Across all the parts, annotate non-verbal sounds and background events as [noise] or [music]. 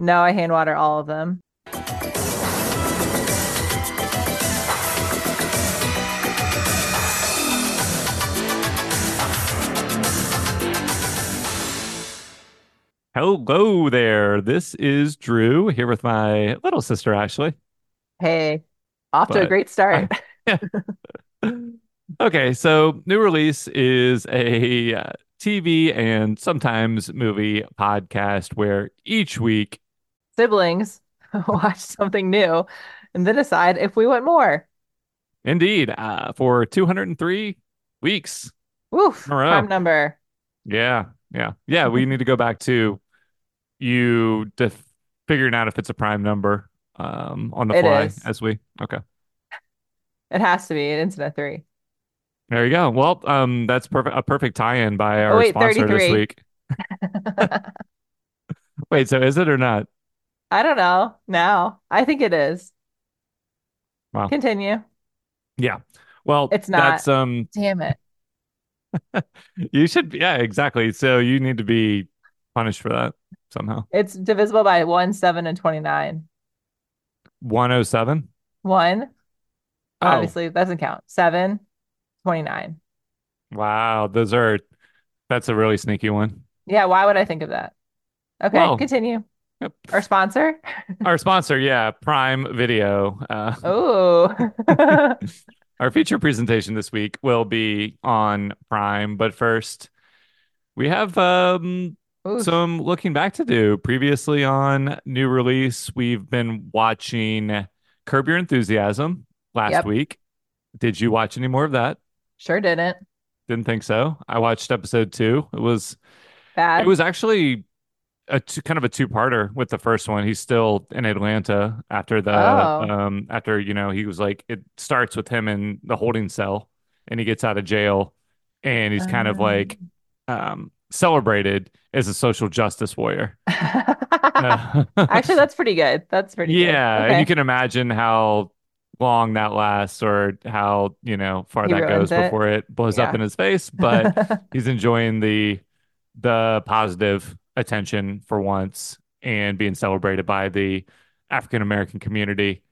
No, I hand water all of them. Hello there. This is Drew here with my little sister Ashley. Hey, off to a great start. [laughs] okay, so new release is a uh, TV and sometimes movie podcast where each week, Siblings [laughs] watch something new and then decide if we want more. indeed, uh, for 203 weeks Woof, prime number. Yeah, yeah, yeah. We need to go back to you def figuring out if it's a prime number um, on the It fly is. as we. Okay. It has to be an Incident 3. There you go. Well, um, that's perfect a perfect tie-in by Oh, our wait, sponsor this week. [laughs] [laughs] Wait, so is it or not? I don't know. Now, I think it is. Wow. Continue. Yeah. Well, It's not. that's um Damn it. [laughs] you should Be, yeah, exactly. So you need to be punished for that somehow. It's divisible by 1, 7, and 29. 107? 1, Oh, obviously, doesn't count. 7, 29. wow. Those are that's a really sneaky one. Yeah, why would I think of that? Okay, Well, continue. Yep. [laughs] Our sponsor? Our sponsor, yeah, Prime Video. Uh Oh. [laughs] our feature presentation this week will be on Prime, but first we have um Oof. some looking back to do. Previously on new release, we've been watching Curb Your Enthusiasm last Yep. week. Did you watch any more of that? Sure didn't. Didn't think so. I watched episode two. It was bad. it was actually a two, kind of a two-parter with the first one. He's still in Atlanta after the Oh. um after you know he was like it starts with him in the holding cell and he gets out of jail and he's kind of like Um, celebrated as a social justice warrior. Uh, [laughs] [laughs] Actually, that's pretty good. That's pretty good. Yeah, and you can imagine how long that lasts or how, you know, far He that goes it. before it blows up in his face, but [laughs] he's enjoying the the positive attention for once and being celebrated by the African American community.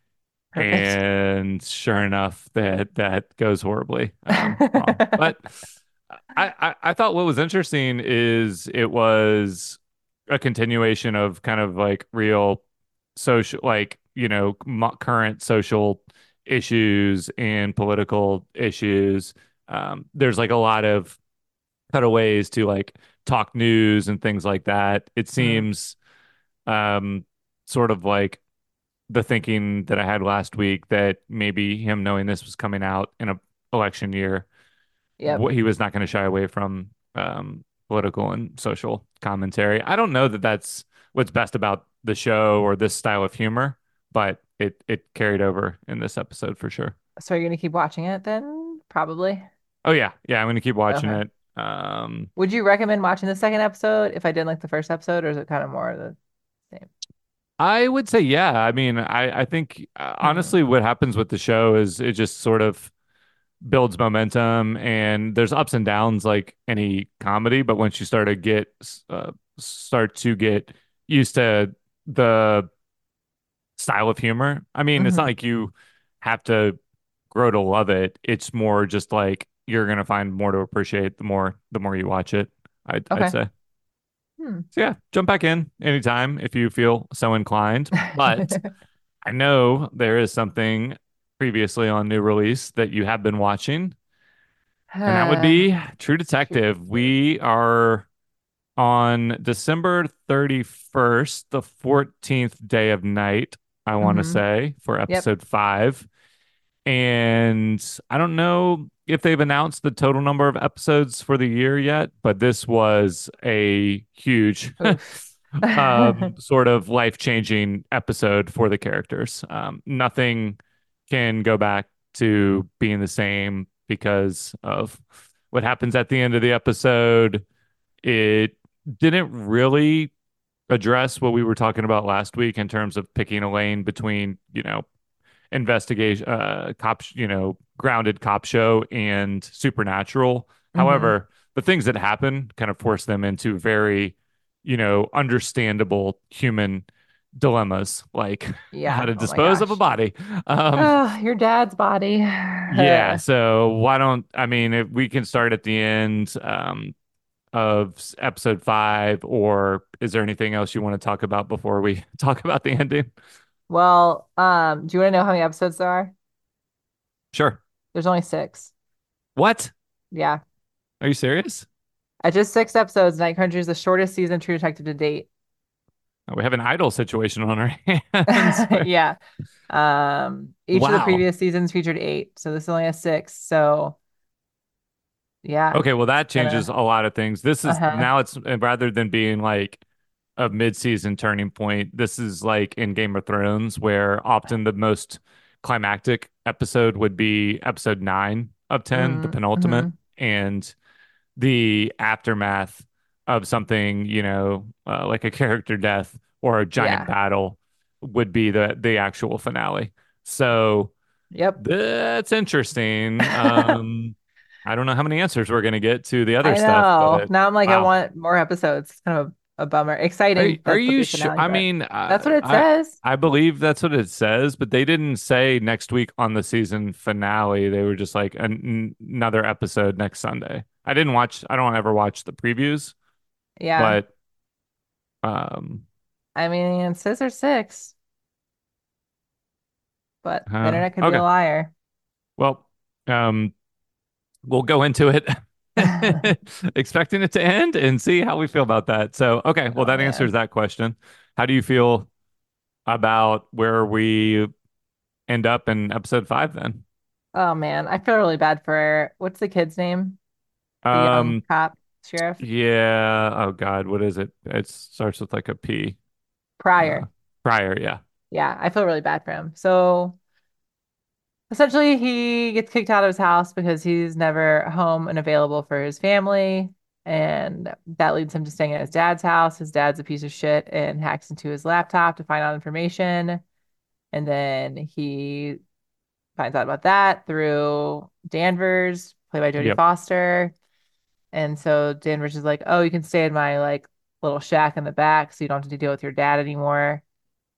Perfect. And sure enough, that that goes horribly um. [laughs] But I, I I thought what was interesting is it was a continuation of kind of like real social, like you know, mo- current social issues and political issues. Um, there's like a lot of cutaways to like talk news and things like that. It Mm. seems um, sort of like the thinking that I had last week that maybe him knowing this was coming out in a election year, yeah, what he was not going to shy away from um, political and social commentary. I don't know that that's what's best about the show or this style of humor, but it it carried over in this episode for sure. So you're gonna keep watching it then? Probably. Oh yeah, yeah, I'm going to keep watching Okay. it. Um, Would you recommend watching the second episode if I didn't like the first episode, or is it kind of more of the same? I would say yeah. I mean, I I think uh, Hmm. honestly, what happens with the show is it just sort of builds momentum, and there's ups and downs like any comedy. But once you start to get uh, start to get used to the style of humor, I mean, it's not like you have to grow to love it. It's more just like you're gonna find more to appreciate the more the more you watch it. I'd I'd say. Hmm. So yeah, jump back in anytime if you feel so inclined. But [laughs] I know there is something previously on new release that you have been watching, and that would be [sighs] True True Detective. Detective. We are on December 31st, the 14th day of night, I want to hmm say, for Yep. episode five. And I don't know if they've announced the total number of episodes for the year yet, but this was a huge [laughs] um, [laughs] sort of life-changing episode for the characters. Um, nothing can go back to being the same because of what happens at the end of the episode. It didn't really address what we were talking about last week in terms of picking a lane between, you know, investigation, uh, cop, you know, grounded cop show and supernatural. hmm However, the things that happen kind of force them into very, you know, understandable human dilemmas, like how Yeah. to Oh dispose of a body. Um, Oh, your dad's body. [sighs] yeah, so why don't I mean if we can start at the end um, of episode five, or is there anything else you want to talk about before we [laughs] talk about the ending? Well, um, do you want to know how many episodes there are? Sure. There's only six. What? Yeah. Are you serious? At just six episodes, Night Country is the shortest season True Detective to date. Oh, We have an idol situation on our [laughs] hands. [laughs] Yeah. Um, each of the previous seasons featured eight, so this only has six. So yeah, Okay, well that changes a lot of things. This is uh-huh. now it's rather than being like a mid-season turning point, this is like in Game of Thrones where often the most climactic episode would be episode 9 of 10, the penultimate, Mm-hmm. and the aftermath of something, you know, uh, like a character death or a giant Yeah. battle would be the the actual finale. So Yep. that's interesting. [laughs] Um, I don't know how many answers we're gonna get to the other I stuff, but Now I'm like, I want more episodes. It's kind of a bummer. Exciting are there'll you sure? I mean, that's what it I says. I believe that's what it says, but they didn't say next week on the season finale. They were just like an, another episode next Sunday. I didn't watch. I don't ever watch the previews, Yeah. but um, I mean, it says there's six, but the uh, internet could be a liar. Well, um, we'll go into it [laughs] [laughs] expecting it to end and see how we feel about that. So, okay, well, Oh that answers that question. How do you feel about where we end up in episode five then? Oh man. I feel really bad for what's the kid's name? The young Um, cop sheriff yeah. Oh God, what is it? It starts with like a P. Uh, Prior, yeah. Yeah, I feel really bad for him. So essentially, he gets kicked out of his house because he's never home and available for his family. And that leads him to staying at his dad's house. His dad's a piece of shit and hacks into his laptop to find out information. And then he finds out about that through Danvers, played by Jodie Yep. Foster. And so Danvers is like, "Oh, you can stay in my like little shack in the back, so you don't have to deal with your dad anymore."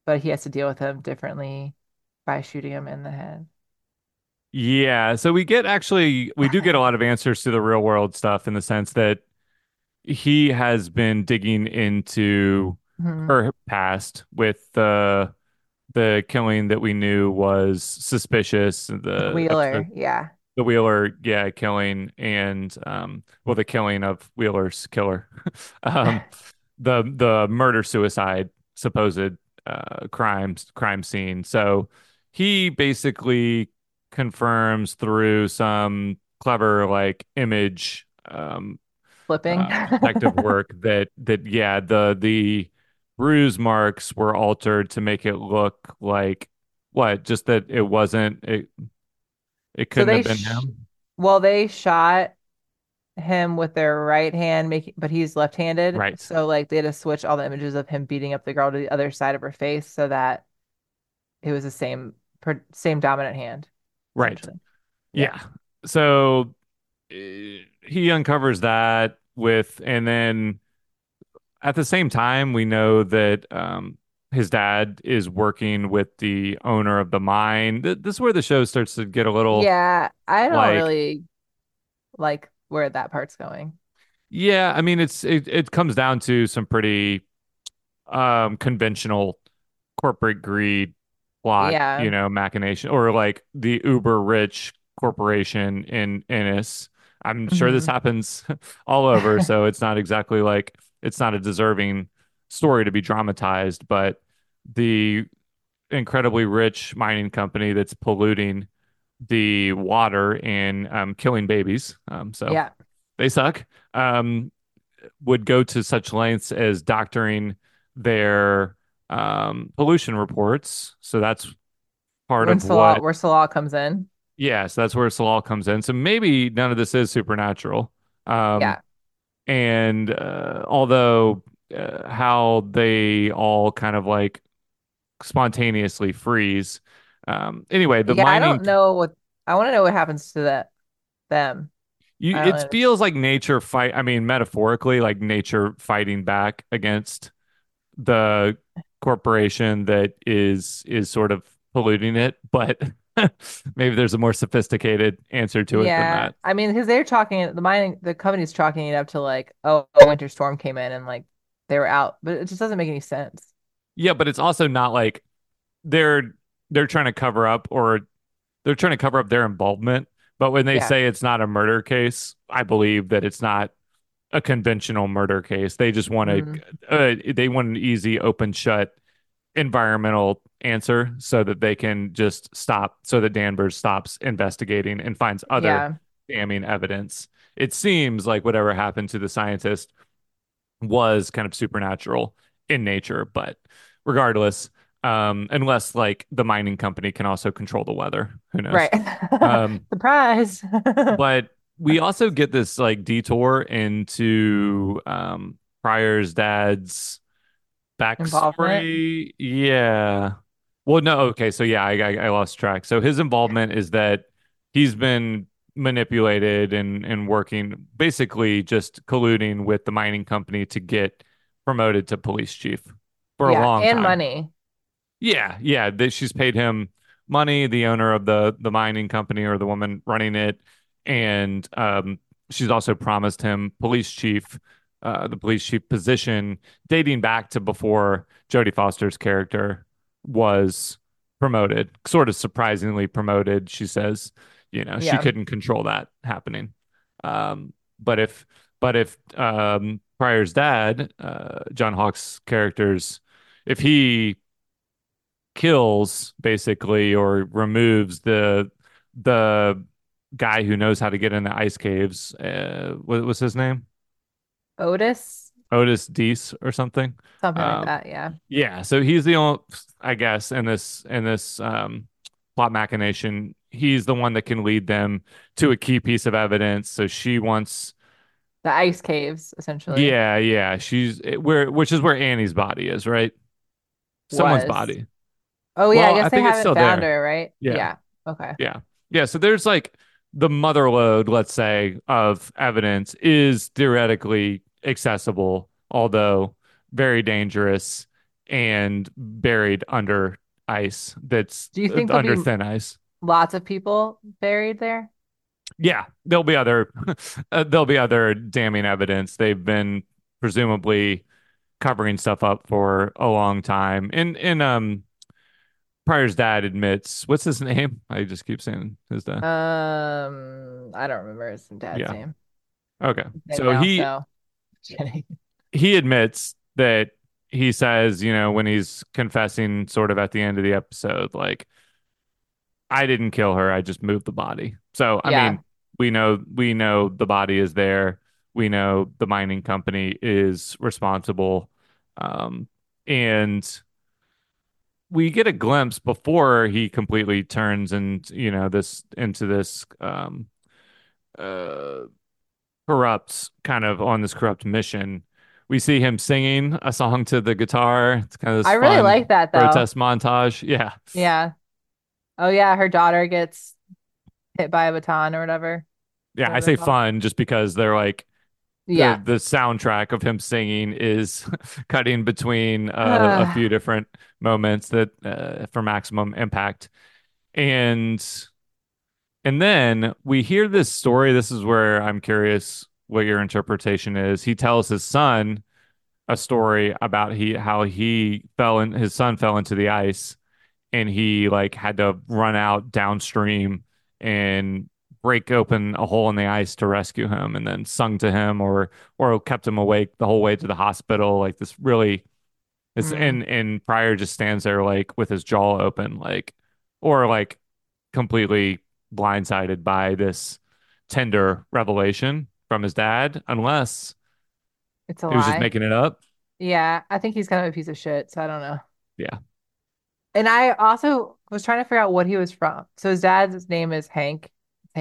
But he has to deal with him differently by shooting him in the head. Yeah. So we get actually we do get a lot of answers to the real world stuff in the sense that he has been digging into Mhm. her past with the the killing that we knew was suspicious, The the Wheeler, episode, yeah. the Wheeler, yeah, killing, and um, well, the killing of Wheeler's killer, [laughs] um, [laughs] the the murder suicide supposed uh, crimes crime scene. So he basically confirms through some clever like image um, Flipping. uh, detective [laughs] work that that yeah the the bruise marks were altered to make it look like what just that it wasn't it it couldn't they have been sh him well, they shot him with their right hand, making but he's left-handed. right So like they had to switch all the images of him beating up the girl to the other side of her face so that it was the same per, same dominant hand, right. Yeah. yeah so uh, he uncovers that with and then at the same time we know that um his dad is working with the owner of the mine Th- this is where the show starts to get a little Yeah, I don't like really like where that part's going. Yeah, I mean it's it, it comes down to some pretty um conventional corporate greed plot, you know, machination or like the uber rich corporation in Ennis. I'm sure this hmm happens [laughs] all over, so [laughs] it's not exactly like it's not a deserving story to be dramatized, but the incredibly rich mining company that's polluting the water and um, killing babies. Um, so Yeah. they suck. Um, would go to such lengths as doctoring their um, pollution reports. So that's part When of Tsalal, what, where Tsalal comes in. yeah, so that's where Tsalal comes in. So maybe none of this is supernatural. Um, Yeah. and uh, although uh, how they all kind of like spontaneously freeze. Um, anyway, the Yeah, I don't know what I want to know what happens to that them. You, it understand. feels like nature fight. I mean, metaphorically, like nature fighting back against the corporation that is is sort of polluting it, but [laughs] maybe there's a more sophisticated answer to it than Yeah. that. I mean, because they're talking the mining, the company's chalking it up to like, oh, a winter storm came in and like they were out, but it just doesn't make any sense. Yeah, but it's also not like they're they're trying to cover up or they're trying to cover up their involvement. But when they Yeah. say it's not a murder case, I believe that it's not a conventional murder case. They just want a Mm. uh, they want an easy, open shut environmental answer so that they can just stop, so that Danvers stops investigating and finds other Yeah. damning evidence. It seems like whatever happened to the scientist was kind of supernatural in nature, but regardless, um, unless like the mining company can also control the weather, who knows? Right. [laughs] Um, Surprise. [laughs] but we also get this like detour into um Prior's dad's backstory. Yeah. Well, no, okay, so yeah, I, I I lost track. So his involvement is that he's been manipulated and and working basically just colluding with the mining company to get promoted to police chief for a long And time. money. Yeah, yeah. That she's paid him money, the owner of the the mining company or the woman running it, and um, she's also promised him police chief, uh, the police chief position, dating back to before Jodie Foster's character was promoted, sort of surprisingly promoted. She says, you know, she couldn't control that happening. Um, but if but if um, Prior's dad, uh, John Hawkes' character's, if he kills basically or removes the the guy who knows how to get in the ice caves. Uh, what was his name? Otis, Otis Deese or something. something like Um, that. Yeah. yeah, so he's the only, I guess, in this in this um, plot machination. He's the one that can lead them to a key piece of evidence. So she wants, The ice caves, essentially, yeah, yeah, she's where, which is where Annie's body is, right? Someone's was. body. Oh, yeah. I guess I they haven't found there. her, right? Yeah. Yeah. Okay. Yeah. Yeah. So there's like the mother load, let's say, of evidence is theoretically accessible, although very dangerous and buried under ice that's Do you think under thin ice. lots of people buried there? Yeah. There'll be other, [laughs] uh, there'll be other damning evidence. They've been presumably covering stuff up for a long time. And, in um, Prior's dad admits, what's his name? [laughs] I just keep saying his dad. Um, I don't remember his dad's Yeah. name. Okay. So now, he so [laughs] he admits that he says, you know, when he's confessing sort of at the end of the episode, like, I didn't kill her, I just moved the body. So, I Yeah. mean, we know we know the body is there. We know the mining company is responsible. Um, and we get a glimpse before he completely turns and, you know, this into this um uh corrupt kind of on this corrupt mission. We see him singing a song to the guitar. It's kind of this I really like that though. protest montage. Yeah. Yeah. Oh yeah, her daughter gets hit by a baton or whatever. Yeah, I Whatever they're say fun just because they're like Yeah. the soundtrack of him singing is [laughs] cutting between uh, a few different moments that uh, for maximum impact. And and then we hear this story. This is where I'm curious what your interpretation is. He tells his son a story about he how he fell in his son fell into the ice and he like had to run out downstream and break open a hole in the ice to rescue him and then sung to him or or kept him awake the whole way to the hospital like this really this Mm. and and Prior just stands there like with his jaw open like or like completely blindsided by this tender revelation from his dad unless It's a he was just making it up Yeah, I think he's kind of a piece of shit, so I don't know. yeah And I also was trying to figure out what he was from. So his dad's name is Hank,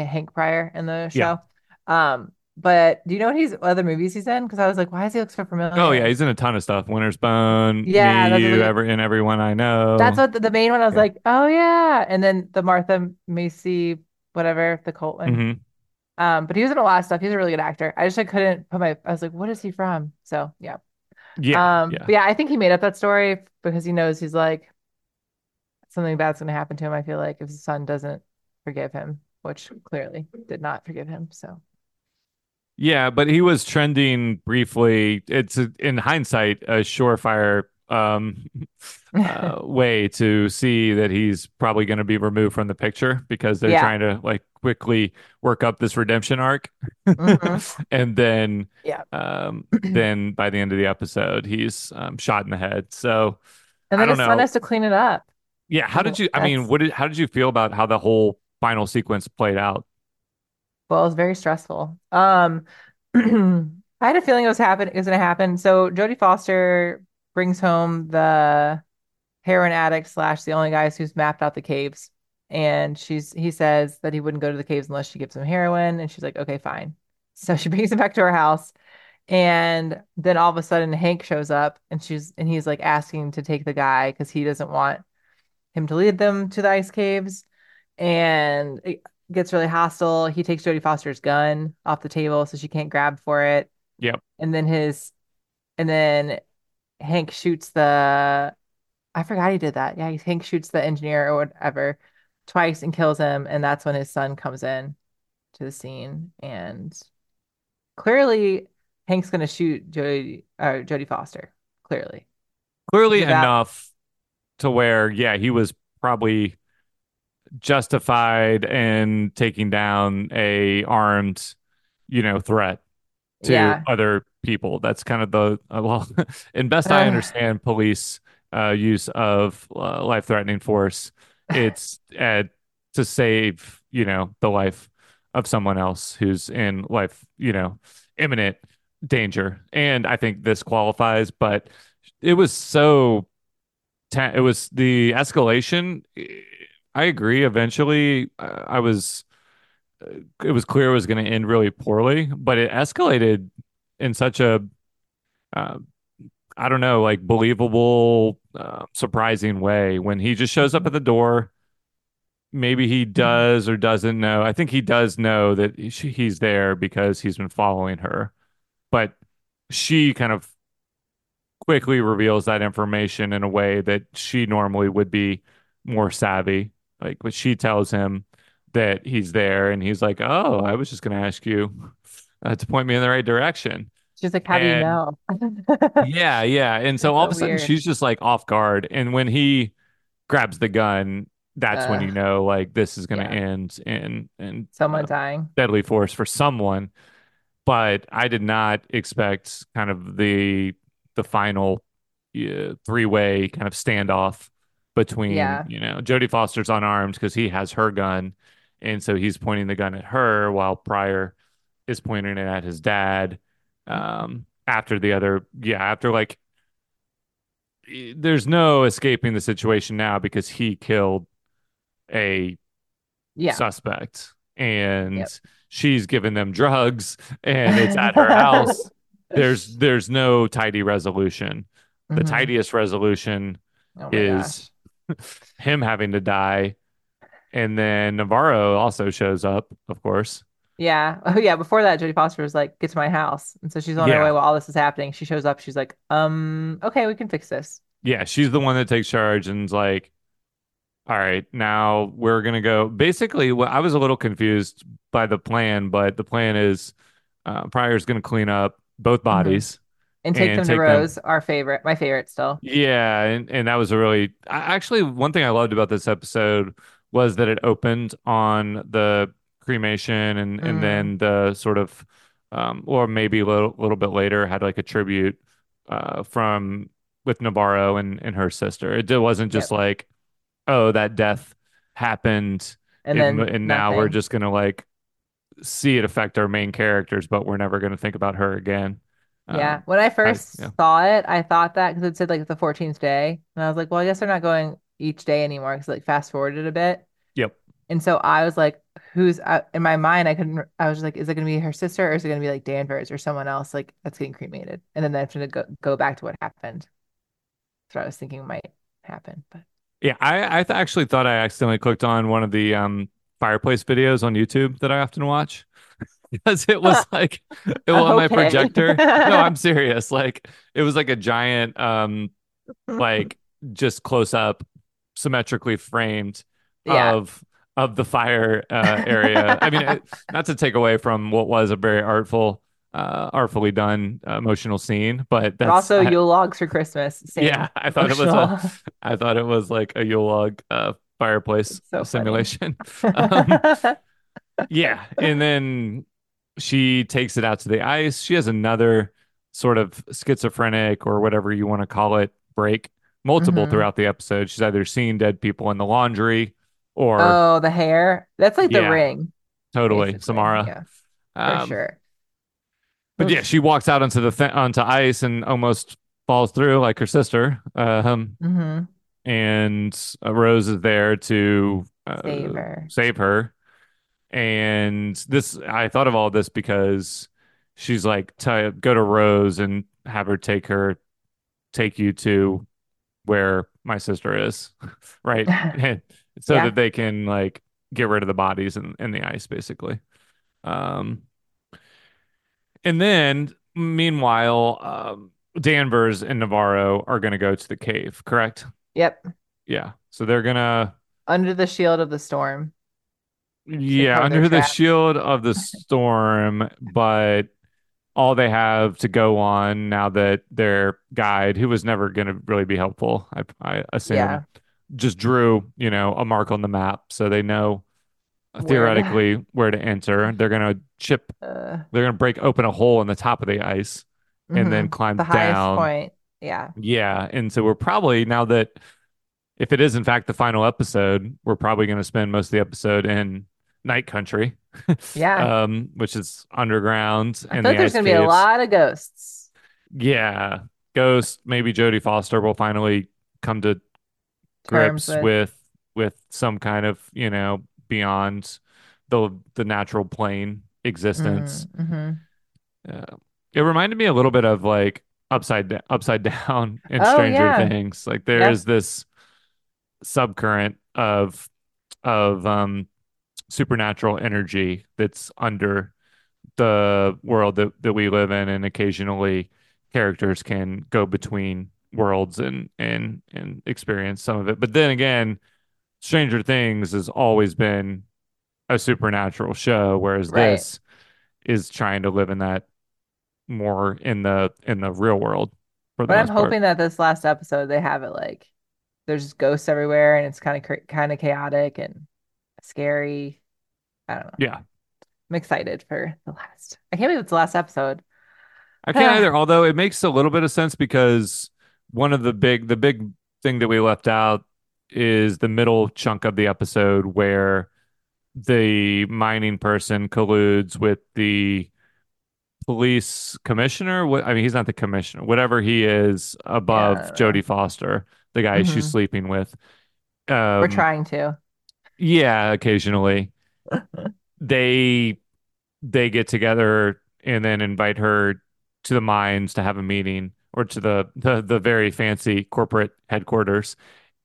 Hank Prior in the yeah show. Um, but do you know what he's other movies he's in? Because I was like, why does he look so familiar? Oh yeah, he's in a ton of stuff. Winter's Bone, Yeah, Me, You, Ever, and Everyone I know. that's what the, the main one. I was Yeah. like, oh yeah, and then the Martha Macy, whatever the cult one. hmm Um, but he was in a lot of stuff. He's a really good actor. I just I couldn't put my. I was like, what is he from? So yeah. Yeah, Um, yeah. but yeah, I think he made up that story because he knows he's like something bad's going to happen to him. I feel like if his son doesn't forgive him, which clearly did not forgive him. So Yeah, but he was trending briefly. It's a, in hindsight a surefire um, [laughs] uh, way to see that he's probably going to be removed from the picture because they're yeah. trying to like quickly work up this redemption arc, hmm [laughs] and then Yeah. um, [clears throat] then by the end of the episode, he's um, shot in the head. So And then his son know. has to clean it up. Yeah, how did you? I mean, what did? How did you feel about how the whole final sequence played out? well, it was very stressful. Um, [clears throat] I had a feeling it was happen it was gonna happen. So Jodie Foster brings home the heroin addict slash the only guys who's mapped out the caves. And she's he says that he wouldn't go to the caves unless she gives him heroin. And she's like, okay, fine. [laughs] So she brings him back to her house. And then all of a sudden Hank shows up and she's and he's like asking to take the guy because he doesn't want him to lead them to the ice caves. And it gets really hostile. He takes Jodie Foster's gun off the table so she can't grab for it. Yep. And then his and then Hank shoots the I forgot he did that. Yeah, Hank shoots the engineer or whatever twice and kills him, and that's when his son comes in to the scene. And clearly, Hank's gonna shoot Jodie uh, Jodie Foster. Clearly, Clearly enough to where, yeah, he was probably justified in taking down a armed, you know, threat to yeah, other people. That's kind of the uh, [laughs] well, in best I understand police uh, use of uh, life-threatening force. It's uh, to save, you know, the life of someone else who's in life, you know, imminent danger. And I think this qualifies, but it was so ta- it was the escalation. I agree. Eventually, I was it was clear it was going to end really poorly, but it escalated in such a uh, I don't know, like believable, uh, surprising way when he just shows up at the door. Maybe he does or doesn't know. I think he does know that he's there because he's been following her, but she kind of quickly reveals that information in a way that she normally would be more savvy. Like, but she tells him that he's there, and he's like, "Oh, I was just going to ask you uh, to point me in the right direction." she's like, "How do you know?" [laughs] yeah, yeah, and so all of a sudden weird. she's just like off guard, and when he grabs the gun, that's when Uh, you know like this is going to yeah, end in in someone uh, dying. deadly force for someone. But I did not expect kind of the the final uh, three-way kind of standoff between, Yeah. you know, Jodie Foster's unarmed because he has her gun, and so he's pointing the gun at her while Prior is pointing it at his dad. Um, after the other, yeah, after like, there's no escaping the situation now because he killed a Yeah. suspect and Yep. she's given them drugs and it's at her [laughs] house. There's there's no tidy resolution. The hmm tidiest resolution Oh is gosh. [laughs] him having to die. And then Navarro also shows up, of course. Yeah. Oh yeah. Before that, Jodie Foster was like, "Get to my house," and so she's on her way while all this is happening. She shows up. She's like, "Um, okay, we can fix this." Yeah. She's the one that takes charge and's like, all right, now we're gonna go. Basically, what I was a little confused by the plan, but the plan is uh, Prior's gonna clean up both hmm bodies And take and them to take them Rose, our favorite, my favorite still. Yeah, and, and that was a really I- actually one thing I loved about this episode was that it opened on the cremation and and Mm, then the sort of um or maybe a little little bit later had like a tribute uh from with Navarro and and her sister. It d- wasn't just yep. like oh that death happened And and then and now we're just gonna like see it affect our main characters, but we're never gonna think about her again. Yeah. Um, When I I, first yeah. saw it, I thought that because it said like the 14th day, and I was like, well, I guess they're not going each day anymore because like fast forwarded a bit. Yep. And so I was like, who's uh, in my mind? I couldn't. I was like, is it going to be her sister or is it going to be like Danvers or someone else like that's getting cremated? And then I have to go go back to what happened. That's what I was thinking might happen. But Yeah, I I th actually thought I accidentally clicked on one of the um fireplace videos on YouTube that I often watch. [laughs] because it was like it was on my projector. No, I'm [laughs] serious. Like it was like a giant um like just close up symmetrically framed Yeah. of of the fire uh area. I mean, it, [laughs] not to take away from what was a very artful uh artfully done uh, emotional scene, but that's also I, Yule logs for Christmas. yeah, I thought it was a. I thought it was like a Yule log uh fireplace so simulation. Um yeah, and then she takes it out to the ice. She has another sort of schizophrenic or whatever you want to call it break, multiple hmm throughout the episode. She's either seeing dead people in the laundry or, Oh, the hair. That's like the yeah, ring, totally, basically. Samara. Yeah, for Um, sure. but yeah, she walks out onto the th- onto ice and almost falls through like her sister. Um, hmm and uh, Rose is there to Save uh, her. save her. And this, I thought of all this because she's like, to go to Rose and have her take her, take you to where my sister is, [laughs] right? [laughs] So that they can like get rid of the bodies in, in the ice, basically. Um, and then meanwhile, um, Danvers and Navarro are going to go to the cave, correct? Yep. Yeah. So they're gonna, Under the shield of the storm to yeah, under the shield of the storm, but all they have to go on now that their guide, who was never going to really be helpful, I, I assume, Yeah. just drew, you know, a mark on the map so they know theoretically where to enter. They're going to chip, Uh, they're going to break open a hole in the top of the ice and then hmm climb The highest down. point. Yeah. Yeah. And so we're probably, now that if it is in fact the final episode, we're probably going to spend most of the episode in Night Country, Yeah. [laughs] um, which is underground I feel the there's gonna be a lot of ghosts. Yeah, Ghost, maybe Jodie Foster will finally come to grips with. with with some kind of, you know, beyond the the natural plane existence. Mm-hmm. Uh, it reminded me a little bit of like Upside Upside Down [laughs] in Oh Stranger yeah. Things. Like there is this subcurrent of of um supernatural energy that's under the world that, that we live in and occasionally characters can go between worlds and and and experience some of it but then again Stranger Things has always been a supernatural show whereas Right. this is trying to live in that more in the in the real world for the But I'm most part hoping that this last episode they have it like there's ghosts everywhere and it's kind of cra kind of chaotic and scary. I don't know. yeah I'm excited for the last. I can't believe it's the last episode. I can't [sighs] either although it makes a little bit of sense because one of the big the big thing that we left out is the middle chunk of the episode where the mining person colludes with the police commissioner. What I mean, he's not the commissioner, whatever he is above don't. Jodie Foster, the guy she's hmm sleeping with. We're Um, trying to. Yeah, occasionally [laughs] they they get together and then invite her to the mines to have a meeting or to the the, the very fancy corporate headquarters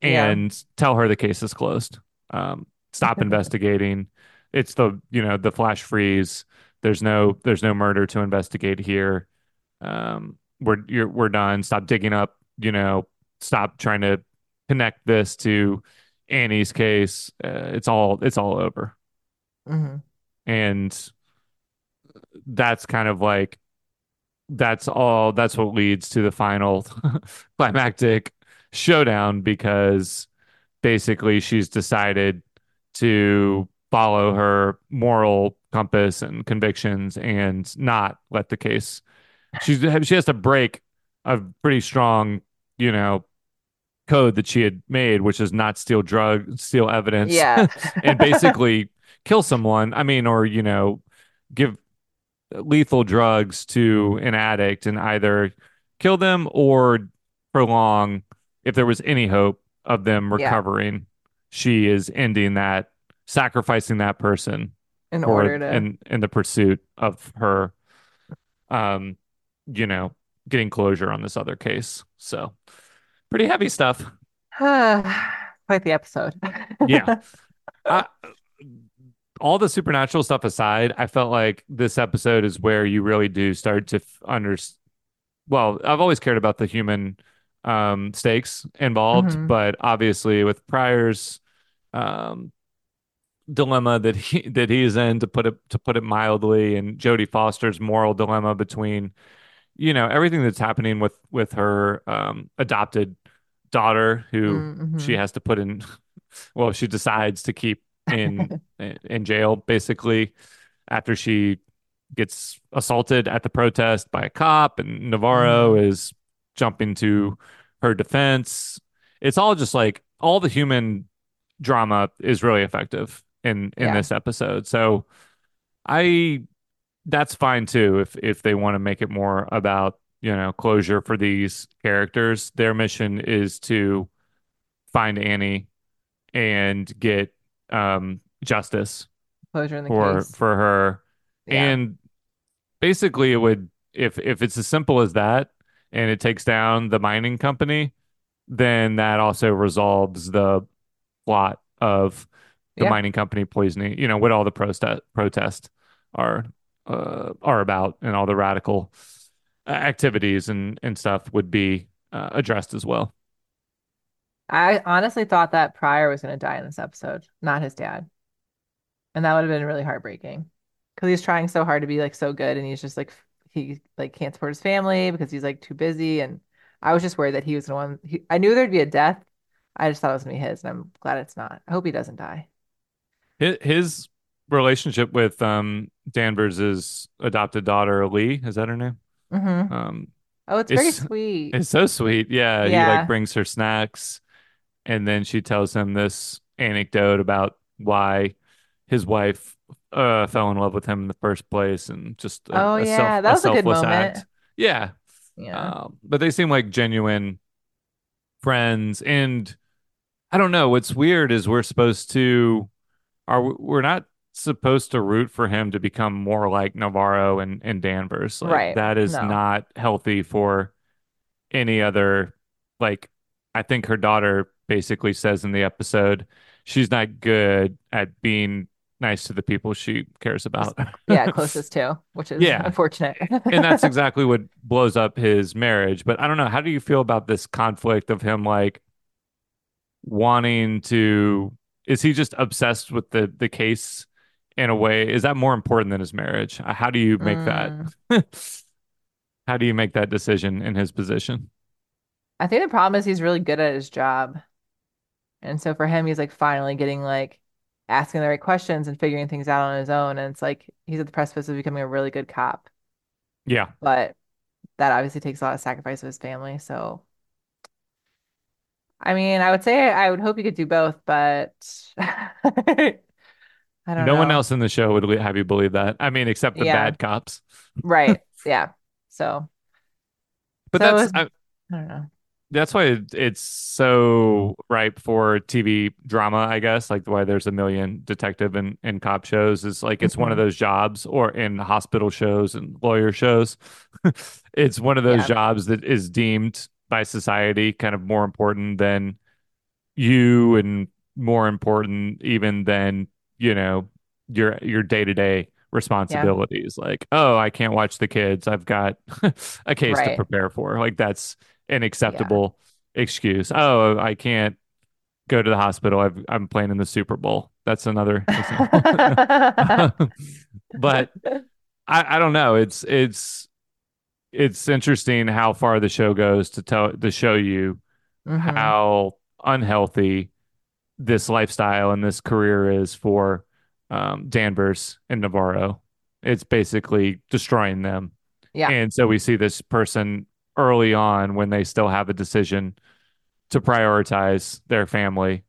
Yeah. and tell her the case is closed. Um, stop investigating. It's the you know the flash freeze. There's no there's no murder to investigate here. Um, we're you're, we're done. Stop digging up. You know, stop trying to connect this to Annie's case. Uh, it's all it's all over. hmm And that's kind of like that's all that's what leads to the final [laughs] climactic showdown because basically she's decided to follow her moral compass and convictions and not let the case she's she has to break a pretty strong you know code that she had made which is not steal drug steal evidence Yeah. [laughs] and basically kill someone i mean or you know give lethal drugs to an addict and either kill them or prolong if there was any hope of them Yeah. recovering she is ending that sacrificing that person In for order to. in in the pursuit of her um you know getting closure on this other case so pretty heavy stuff [sighs] Quite the episode. yeah [laughs] I, all the supernatural stuff aside, I felt like this episode is where you really do start to understand. Well, I've always cared about the human um, stakes involved, hmm but obviously with Prior's um, dilemma that he [laughs] that he is in, to put it to put it mildly, and Jodie Foster's moral dilemma between you know everything that's happening with with her um, adopted daughter, who she hmm has to put in. [laughs] Well, she decides to keep [laughs] in in jail basically after she gets assaulted at the protest by a cop, and Navarro hmm is jumping to her defense. It's all just like all the human drama is really effective in in Yeah, this episode. So I that's fine too if if they want to make it more about, you know, closure for these characters. Their mission is to find Annie and get um justice closure in the for case. for her. Yeah, And basically it would if if it's as simple as that and it takes down the mining company, then that also resolves the plot of the yeah. mining company poisoning, you know, what all the protest protests are uh, are about and all the radical activities and and stuff would be uh, addressed as well. I honestly thought that Prior was going to die in this episode, not his dad, and that would have been really heartbreaking because he's trying so hard to be like so good, and he's just like he like can't support his family because he's like too busy, and I was just worried that he was the one. He, I knew there'd be a death. I just thought it was gonna be his, and I'm glad it's not. I hope he doesn't die. His, his relationship with um Danvers's adopted daughter Lee, is that her name? Hmm Um Oh, it's very it's sweet. it's so sweet. Yeah, he like brings her snacks and then she tells him this anecdote about why his wife uh, fell in love with him in the first place and just a, Oh a self yeah, that a was a good selfless moment. act. Yeah. Yeah. Um, but they seem like genuine friends and I don't know what's weird is we're supposed to are we're not supposed to root for him to become more like Navarro and and Danvers. Like Right. that is No. not healthy for any other like I think her daughter basically says in the episode she's not good at being nice to the people she cares about. [laughs] yeah, closest to, which is Yeah. unfortunate. And that's [laughs] exactly what blows up his marriage. But I don't know, how do you feel about this conflict of him like wanting to is he just obsessed with the the case in a way? Is that more important than his marriage? How do you make that? Mm. [laughs] How do you make that decision in his position? I think the problem is he's really good at his job. And so for him, he's like finally getting like asking the right questions and figuring things out on his own. And it's like he's at the precipice of becoming a really good cop. Yeah. But that obviously takes a lot of sacrifice of his family. So I mean, I would say I would hope he could do both, but [laughs] I don't No one else in the show would have you believe that. I mean, except the Yeah, bad cops. [laughs] right. Yeah. So But so that's it's I, I don't know. that's why it, it's so ripe for TV drama, I guess. Like why there's a million detective and, and cop shows is like it's one of Mhm. those jobs, or in hospital shows and lawyer shows. [laughs] It's one of those Yeah. jobs that is deemed by society kind of more important than you and more important even than, you know, your your day-to-day Yeah. responsibilities. Like, oh, I can't watch the kids. I've got [laughs] a case to prepare for. Like that's an Yeah. acceptable excuse. Oh, I can't go to the hospital. I've, I'm playing in the Super Bowl. That's another. [laughs] But I, I don't know. It's it's it's interesting how far the show goes to tell to show you hmm how unhealthy this lifestyle and this career is for um, Danvers and Navarro. It's basically destroying them. Yeah. And so we see this person early on when they still have a decision to prioritize their family.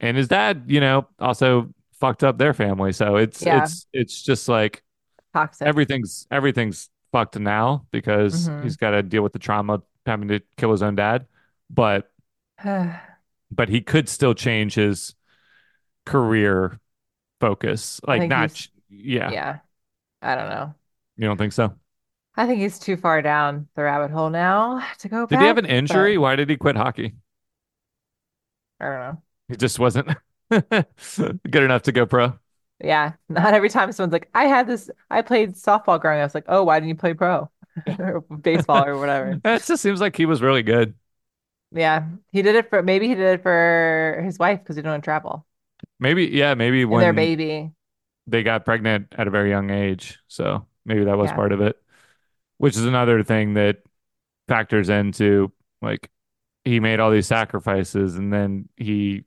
And his dad, you know, also fucked up their family. So it's Yeah. it's it's just like Toxic. everything's everything's fucked now because hmm he's got to deal with the trauma of having to kill his own dad. But [sighs] [sighs] [sighs] but he could still change his career focus. Like not yeah, yeah. I don't know. you don't think so? I think he's too far down the rabbit hole now to go Did he have back, an but injury? Why did he quit hockey? I don't know. He just wasn't [laughs] good enough to go pro. Yeah, not every time someone's like, I had this, I played softball growing up. I was like, oh, why didn't you play pro [laughs] or baseball or whatever? [laughs] It just seems like he was really good. Yeah, he did it for maybe he did it for his wife because he didn't want to travel Maybe, yeah, maybe and their baby. they got pregnant at a very young age. So maybe that was Yeah, part of it, which is another thing that factors into like he made all these sacrifices and then he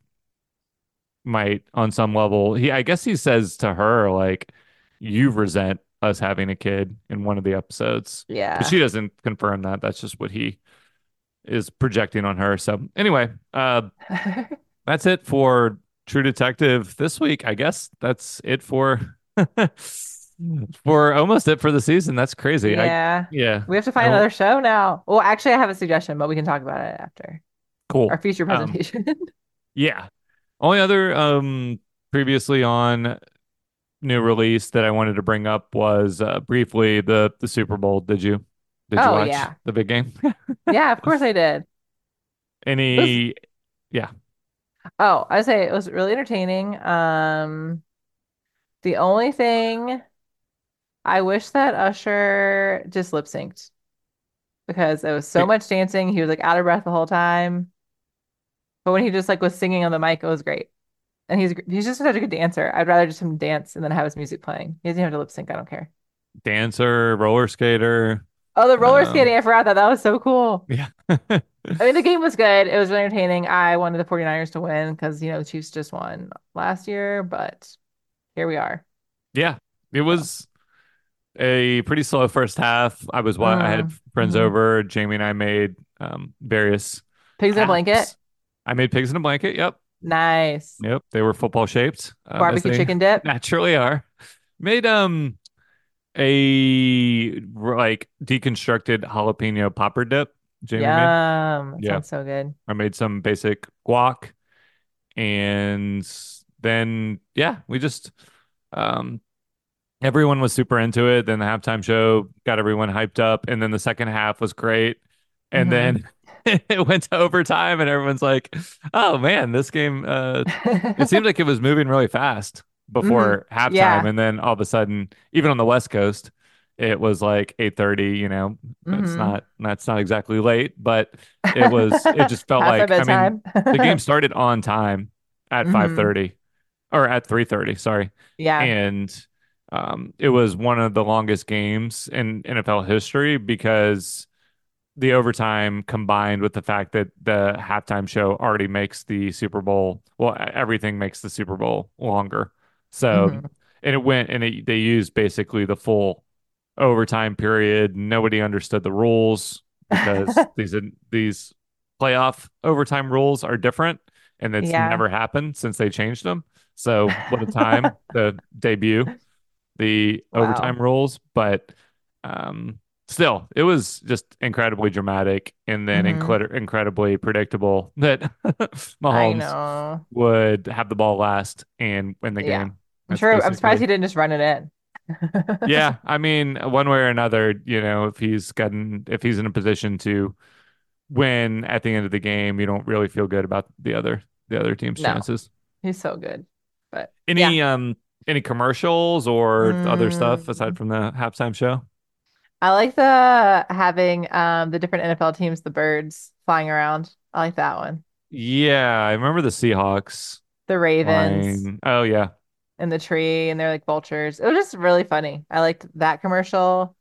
might on some level he I guess he says to her like you resent us having a kid in one of the episodes. But yeah. she doesn't confirm that. That's just what he is projecting on her. So anyway, uh [laughs] that's it for True Detective this week. I guess that's it for [laughs] for almost it for the season. That's crazy. I Yeah. yeah. We have to find another show now. Well, actually, I have a suggestion, but we can talk about it after our cool. feature Um presentation. [laughs] yeah. Only other um previously on new release that I wanted to bring up was uh, briefly the the Super Bowl. Did you did you Oh, watch yeah. the big game? [laughs] Yeah, of course I did. It was, Any yeah. oh, I say it was really entertaining. Um, the only thing I wish that Usher just lip synced because it was so much dancing. He was like out of breath the whole time. But when he just like was singing on the mic, it was great. And he's he's just such a good dancer. I'd rather just him dance and then have his music playing. He doesn't have to lip sync. I don't care. Dancer, roller skater. Oh, the roller Um skating. I forgot that. That was so cool. yeah. I mean, the game was good. It was really entertaining. I wanted the 49ers to win because, you know, the Chiefs just won last year, but here we are. Yeah. It was a pretty slow first half. I was what I had mm, friends hmm over. Jamie and I made um various Pigs in a blanket. I made pigs in a blanket. Yep. Nice. Yep. They were football shaped, um, Barbecue chicken dip. [laughs] naturally are. Made um a like deconstructed jalapeno popper dip. Jamie. Yum. That Yeah. sounds so good. I made some basic guac and then yeah, we just um everyone was super into it. Then the halftime show got everyone hyped up, and then the second half was great. And hmm then [laughs] it went to overtime, and everyone's like, "Oh man, this game!" Uh, it seemed [laughs] like it was moving really fast hmm before halftime, Yeah. and then all of a sudden, even on the West Coast, it was like eight thirty. You know, it's hmm not that's not exactly late, but [laughs] it was. It just felt like. I mean, the game [laughs] started on time at five hmm thirty or at three thirty. Sorry Yeah. and um, it was one of the longest games in NFL history because the overtime combined with the fact that the halftime show already makes the Super Bowl, well, everything makes the Super Bowl longer. So, hmm and it went and it, they used basically the full overtime period. Nobody understood the rules because [laughs] these these playoff overtime rules are different and it's Yeah. never happened since they changed them. So, what a [laughs] time the debut the overtime rules, but um, still, it was just incredibly dramatic and then hmm incred- incredibly predictable [laughs] that Mahomes would have the ball last and win the Yeah. game. I'm sure. I'm surprised he didn't just run it in. [laughs] Yeah, I mean, one way or another, you know, if he's gotten if he's in a position to win at the end of the game, you don't really feel good about the other the other team's No, chances. he's so good. But yeah. Any um any commercials or other stuff aside Mm, from the halftime show? I like the having um the different NFL teams, the birds flying around. I like that one. Yeah, I remember the Seahawks The ravens line. Oh yeah. In the tree, and they're like vultures. It was just really funny. I liked that commercial.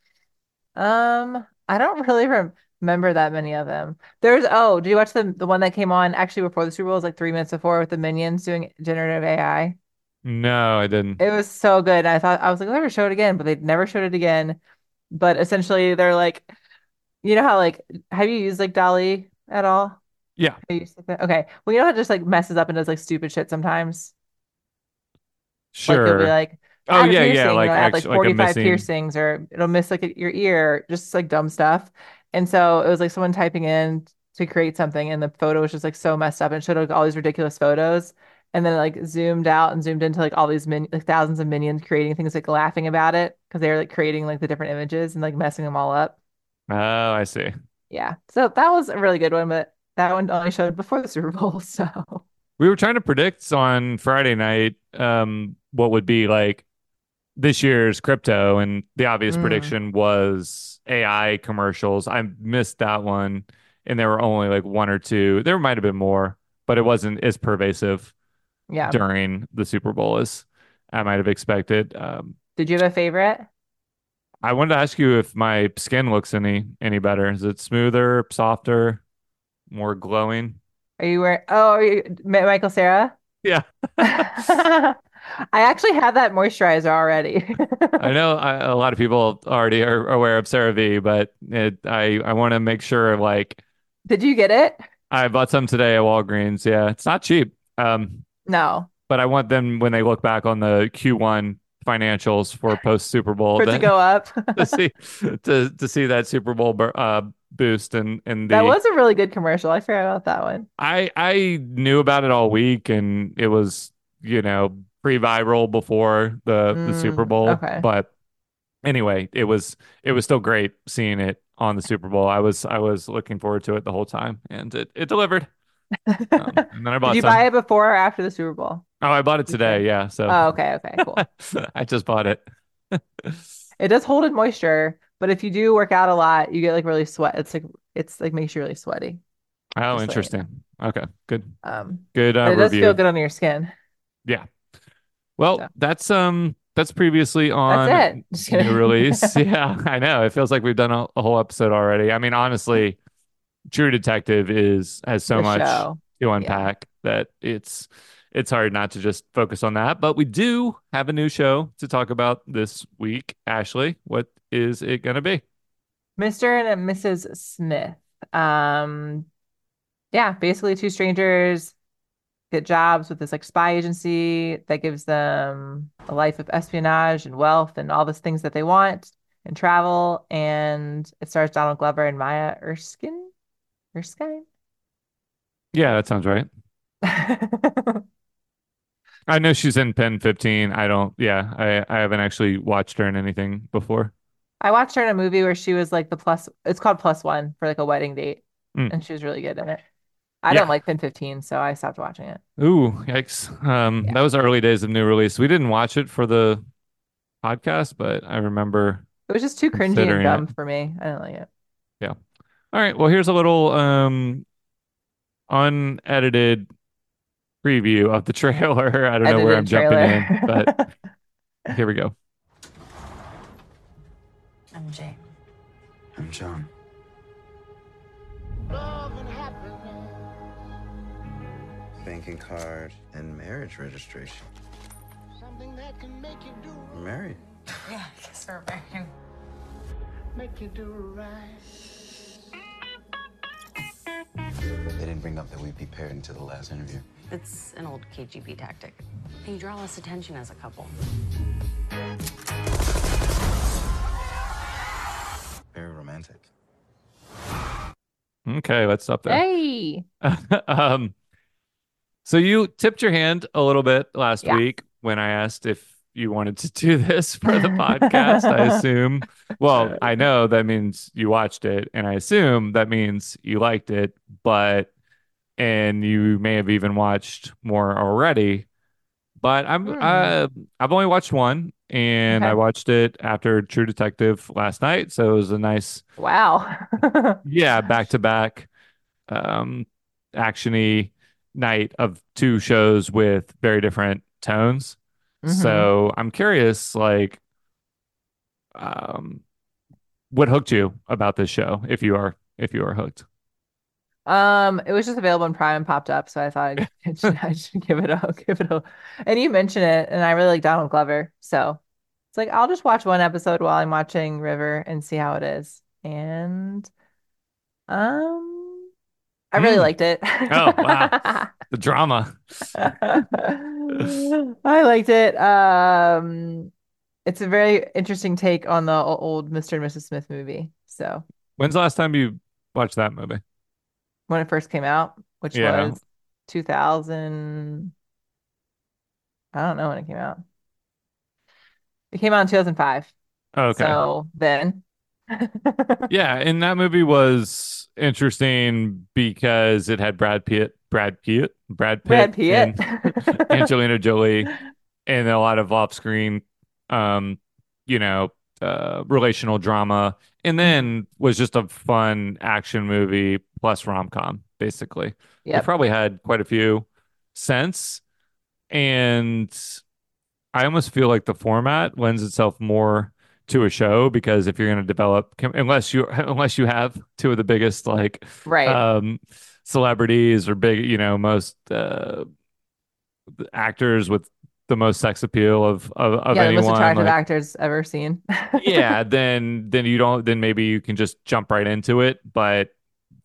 Um, I don't [laughs] really rem remember that many of them. There's oh, did you watch the the one that came on actually before the Super Bowl? It was like three minutes before with the Minions doing generative AI. No, I didn't. It was so good. I thought I was like, they're gonna show it again, but they never showed it again. But essentially, they're like, you know how like, have you used like DALL-E at all? Yeah, you used like that? Okay. Well, you know how it just like messes up and does like stupid shit sometimes. Like it'll be sure. like Oh yeah, yeah, piercing, it'll like add like actually like a 45 missing. piercings, or it'll miss like your ear, just like dumb stuff. And so it was like someone typing in to create something, and the photo was just like so messed up and showed like all these ridiculous photos. And then it, like zoomed out and zoomed into like all these min like thousands of minions creating things like laughing about it because they were like creating like the different images and like messing them all up. Oh, I see. Yeah. So that was a really good one, but that one only showed before the Super Bowl. [laughs] So We were trying to predict on Friday night um what would be like this year's crypto, and the obvious Mm, prediction was AI commercials. I missed that one, and there were only like one or two. There might have been more, but it wasn't as pervasive yeah. during the Super Bowl as I might have expected. Um, Did you have a favorite? I wanted to ask you if my skin looks any any better. Is it smoother, softer, more glowing? Are you wearing? Oh, are you Michael Cera? Yeah, [laughs] [laughs] I actually have that moisturizer already. I know I, a lot of people already are aware of CeraVe, but it, I I want to make sure like Did you get it? I bought some today at Walgreens. Yeah, it's not cheap. Um, No. but I want them when they look back on the Q1 financials for [laughs] post Super Bowl to go up. to see to to see that Super Bowl uh boost and and That was a really good commercial. I forgot about that one. I I knew about it all week and it was, you know, pre-viral before the the Super Mm, Bowl, okay. but anyway, it was it was still great seeing it on the Super Bowl. I was I was looking forward to it the whole time and it it delivered. [laughs] Um, and then I bought. Did you buy it before or after the Super Bowl? Oh, I bought it today, yeah. So Oh, okay, okay, cool. [laughs] I just bought it. [laughs] It does hold in moisture, but if you do work out a lot, you get like really sweat. It's like it's like makes you really sweaty. Oh, Just so you know. interesting. Okay, good. Um, Good uh, it does feel good on your skin. Yeah. Well, So that's um that's previously that's on it. New release. [laughs] Yeah, I know. It feels like we've done a, a whole episode already. I mean, honestly, True Detective is has so The much show. to Yeah. unpack that it's it's hard not to just focus on that. But we do have a new show to talk about this week. Ashley, what is it gonna be? Mr. and Mrs. Smith. Um, yeah, basically two strangers get jobs with this like spy agency that gives them a life of espionage and wealth and all those things that they want and travel. And it stars Donald Glover and Maya Erskine. Erskine? Yeah, that sounds right. [laughs] I know she's in PEN15. I don't, yeah, I, I haven't actually watched her in anything before. I watched her in a movie where she was like the plus, it's called Plus One for like a wedding date, Mm, and she was really good in it. I don't like PEN15, so I stopped watching it. Ooh, yikes. Um, Yeah. that was early days of new release. We didn't watch it for the podcast, but I remember It was just too cringy and considering it. dumb for me. I do not like it. Yeah. All right. Well, here's a little um unedited preview of the [laughs] trailer. I don't know where I'm Edited jumping in, but [laughs] here we go. I'm John. Banking card and marriage registration. Something that can make you do We're married. Yeah, I guess we're married. make you do right. They didn't bring up that we'd be paired until the last interview. It's an old KGB tactic. They draw less attention as a couple. Very romantic. Okay, let's stop there. Hey. [laughs] um, so you tipped your hand a little bit last Yeah. week when I asked if you wanted to do this [laughs] for the podcast. I assume, well, I know that means you watched it, and I assume that means you liked it, but and you may have even watched more already. But I'm Hmm. uh, I've only watched one, and I watched it after True Detective last night, so it was a nice Wow. [laughs] yeah, back to back um actiony night of two shows with very different tones. Mhm. So I'm curious, like, um, what hooked you about this show? If you are, if you are hooked. Um, it was just available in Prime and popped up, so I thought I'd, [laughs] I should, I should give it a [laughs] give it a. And you mentioned it, and I really like Donald Glover, so it's like I'll just watch one episode while I'm watching River and see how it is. And um, I really Mm. liked it. Oh, wow. [laughs] The drama. I liked it. Um, it's a very interesting take on the old Mr. and Mrs. Smith movie. So When's the last time you watched that movie? When it first came out, which Yeah. was 2000, I don't know when it came out. It came out in 2005. Oh, okay. So then, [laughs] Yeah, and that movie was interesting because it had Brad Pitt, Brad Pitt, Brad Pitt, Brad Pitt. and [laughs] Angelina Jolie and a lot of off-screen, um, you know, uh, relational drama, and then was just a fun action movie plus rom-com, basically. They've probably had quite a few since, and I almost feel like the format lends itself more to a show because if you're going to develop, unless you [laughs] unless you have two of the biggest like Right. um, celebrities or big, you know, most uh, actors with the most sex appeal of of, of Yeah, the most attractive like actors ever seen. [laughs] yeah, then then you don't then maybe you can just jump right into it. But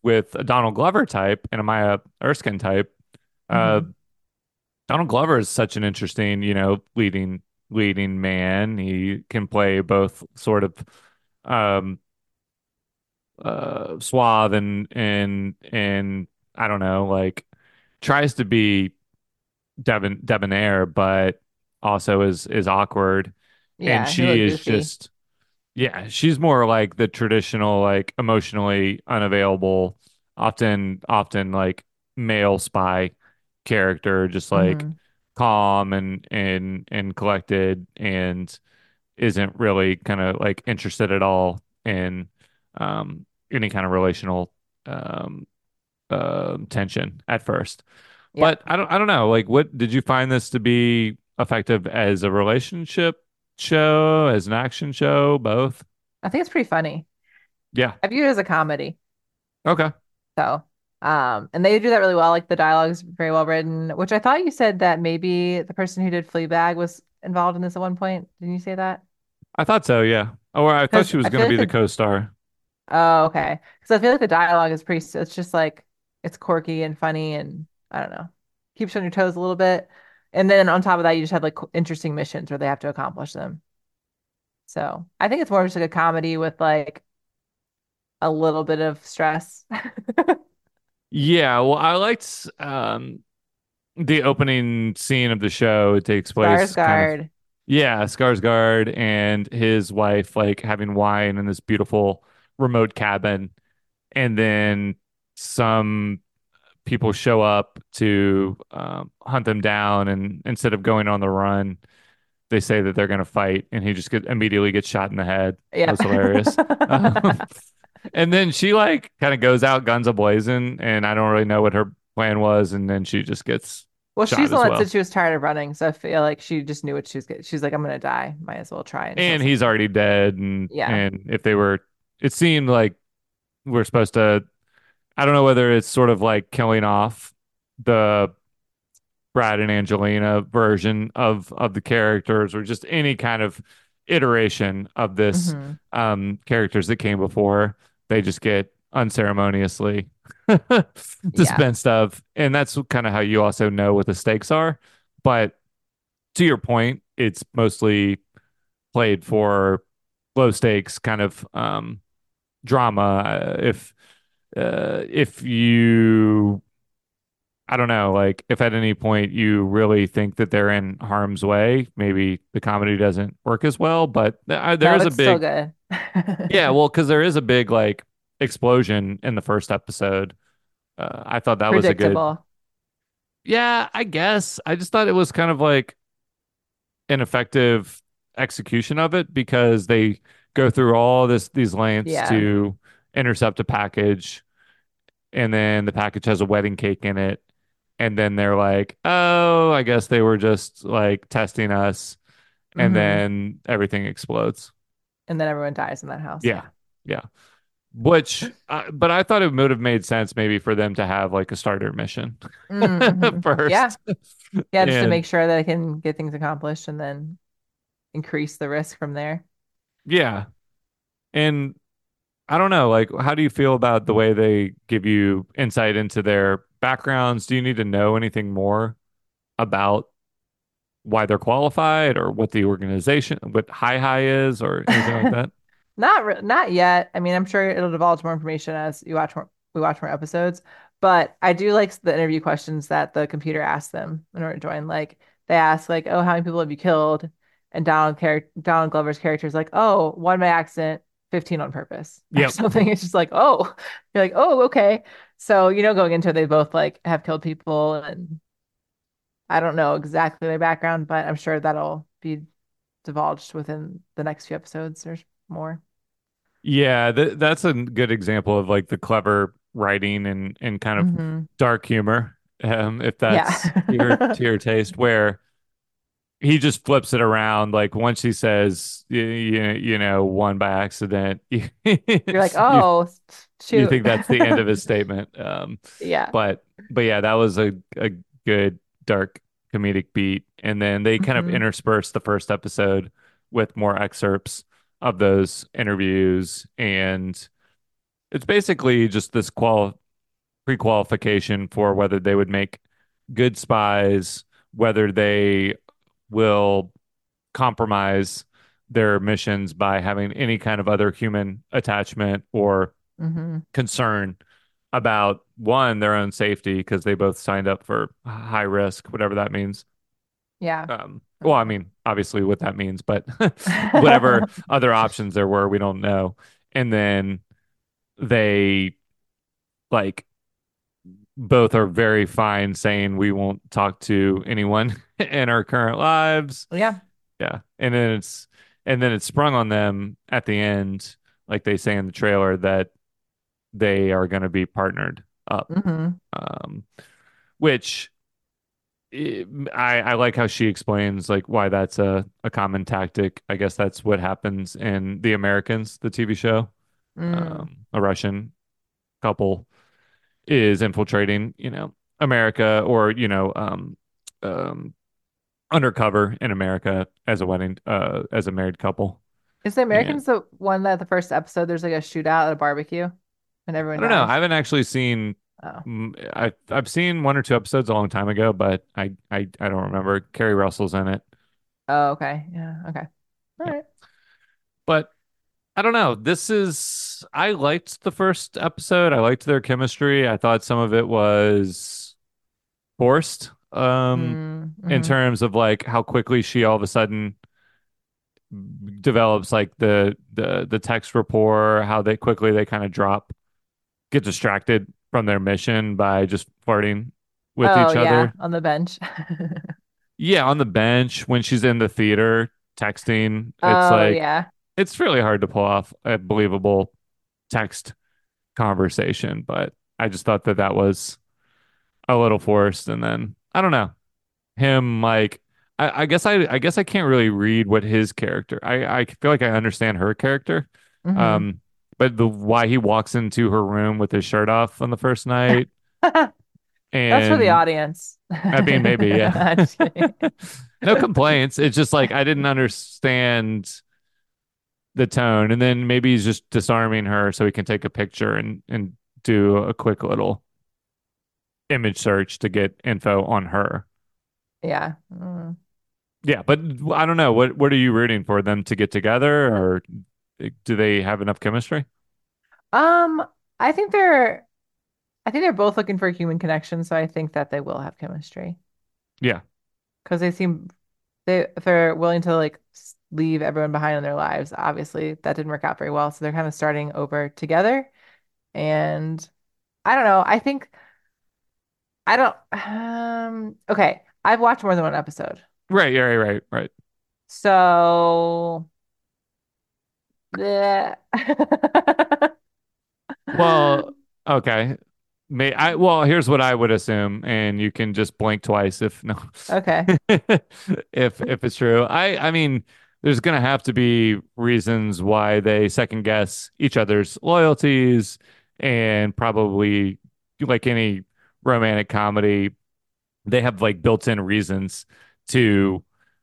with a Donald Glover type and a Maya Erskine type, uh, Mhm. Donald Glover is such an interesting, you know, leading leading man. He can play both sort of um uh suave and and and I don't know, like tries to be debon debonair, but also is is awkward. And Yeah, he she is goofy. just yeah, she's more like the traditional, like emotionally unavailable, often often like male spy character, just like hmm calm and and and collected and isn't really kind of like interested at all in um any kind of relational um uh, tension at first. Yep. But I don't I don't know. Like what did you find this to be effective as a relationship show, as an action show, both? I think it's pretty funny. Yeah. I view it as a comedy. Okay. So, um, and they do that really well. Like the dialogue is very well written, which I thought you said that maybe the person who did Fleabag was involved in this at one point. Didn't you say that? I thought so, yeah. Or I thought she was going to be like the the co-star. oh, okay. Because I feel like the dialogue is pretty. It's just like it's quirky and funny, and I don't know, keeps you on your toes a little bit. And then on top of that, you just have like interesting missions where they have to accomplish them. So I think it's more just like a comedy with like a little bit of stress. Yeah, well, I liked um the opening scene of the show. It takes place kind of Skarsgård. yeah, Skarsgård and his wife like having wine in this beautiful remote cabin, and then some people show up to um, hunt them down, and instead of going on the run, they say that they're going to fight, and he just get, immediately gets shot in the head. Yeah. hilarious. [laughs] Um, and then she like kind of goes out guns a-blazing, and I don't really know what her plan was, and then she just gets Well, she's the one that said she was tired of running, so I feel like she just knew what she was getting. She's like, I'm gonna die. Might as well try and And he's already dead, and Yeah. and if they were, it seemed like we're supposed to. I don't know whether it's sort of like killing off the Brad and Angelina version of of the characters or just any kind of iteration of this hmm um characters that came before. They just get unceremoniously [laughs] Yeah. dispensed of. And that's kind of how you also know what the stakes are. But to your point it's mostly played for low stakes kind of um drama Uh, if uh if you I don't know, like if at any point you really think that they're in harm's way, maybe the comedy doesn't work as well. But uh, there No, is a big, [laughs] yeah, well, because there is a big like explosion in the first episode. Uh, I thought that was a good, yeah, I guess. I just thought it was kind of like an effective execution of it because they go through all this these lengths Yeah. to intercept a package, and then the package has a wedding cake in it and then they're like, "Oh, I guess they were just like testing us," and hmm then everything explodes. And then everyone dies in that house. Yeah, Yeah. yeah. Which, uh, but I thought it would have made sense maybe for them to have like a starter mission Mm-hmm. [laughs] Yeah. first, Yeah, just to make sure that I can get things accomplished and then increase the risk from there. yeah, and I don't know, like, how do you feel about the way they give you insight into their backgrounds? Do you need to know anything more about why they're qualified or what the organization, what Hi Hi is, or anything like that? [laughs] Not re not yet. I mean, I'm sure it'll divulge more information as you watch more we watch more episodes. But I do like the interview questions that the computer asks them in order to join. Like they ask, like, "Oh, how many people have you killed?" And Donald char Donald Glover's character is like, "Oh, one by accident, 15 on purpose," or Yep. something. [laughs] It's just like, "Oh," you're like, "Oh, okay." So you know, going into it, they both like have killed people, and I don't know exactly their background, but I'm sure that'll be divulged within the next few episodes or more. Yeah, th that's a good example of like the clever writing and and kind of hmm dark humor, um, if Yeah. that's your to your taste, where he just flips it around. Like once he says, you, you know, one by accident, [laughs] you You're like, [laughs] you oh, you shoot. think that's the end of his [laughs] statement. Um, Yeah. but but yeah, that was a a good dark comedic beat, and then they kind of hmm interspersed the first episode with more excerpts of those interviews, and it's basically just this qual pre-qualification for whether they would make good spies, whether they will compromise their missions by having any kind of other human attachment or hmm concern about one, their own safety, because they both signed up for high risk, whatever that means. Yeah. Um, well, I mean, obviously what that means, but [laughs] whatever [laughs] other options there were, we don't know. And then they like both are very fine saying we won't talk to anyone [laughs] in our current lives. Yeah. Yeah. And then it's and then it's sprung on them at the end, like they say in the trailer, that they are going to be partnered up. hmm Um, which eh, I I like how she explains like why that's a a common tactic. I guess that's what happens in The Americans, the TV show. Mm. Um, a Russian couple is infiltrating, you know, America or, you know, um, um, undercover in America as a wedding, uh, as a married couple. Is the And Americans the one that the first episode there's like a shootout at a barbecue and everyone? I don't know. I haven't actually seen. Oh. I I've seen one or two episodes a long time ago, but I I I don't remember. Keri Russell's in it, Oh, okay. Yeah. Okay. All yeah. right. But I don't know. This is. I liked the first episode. I liked their chemistry. I thought some of it was forced. Um, in Mm-hmm. terms of like how quickly she all of a sudden develops like the the the text rapport, how they quickly they kind of drop, get distracted from their mission by just flirting with Oh, each yeah. other. On the bench. [laughs] Yeah, on the bench when she's in the theater texting, it's Oh, like yeah. it's really hard to pull off a believable text conversation, but I just thought that that was a little forced and then I don't know. him like I, I guess I I guess I can't really read what his character. I I feel like I understand her character. hmm Um but the why he walks into her room with his shirt off on the first night [laughs] That's for the audience. I mean maybe yeah. [laughs] I'm just kidding. [laughs] No complaints. It's just like I didn't understand the tone and then maybe he's just disarming her so he can take a picture and and do a quick little image search to get info on her. Yeah. Mm. Yeah, but I don't know. What what are you rooting for them to get together, or do they have enough chemistry? Um, I think they're I think they're both looking for a human connection, so I think that they will have chemistry Yeah, because they seem they if they're willing to like leave everyone behind in their lives, obviously that didn't work out very well, so they're kind of starting over together. And I don't know. I think I don't um okay, I've watched more than one episode. right, right, right, right. So yeah. [laughs] Well, okay. May I? Well, here's what I would assume, and you can just blink twice if no, Okay. [laughs] if if it's true. I I mean, there's gonna have to be reasons why they second guess each other's loyalties, and probably like any romantic comedy, they have like built-in reasons to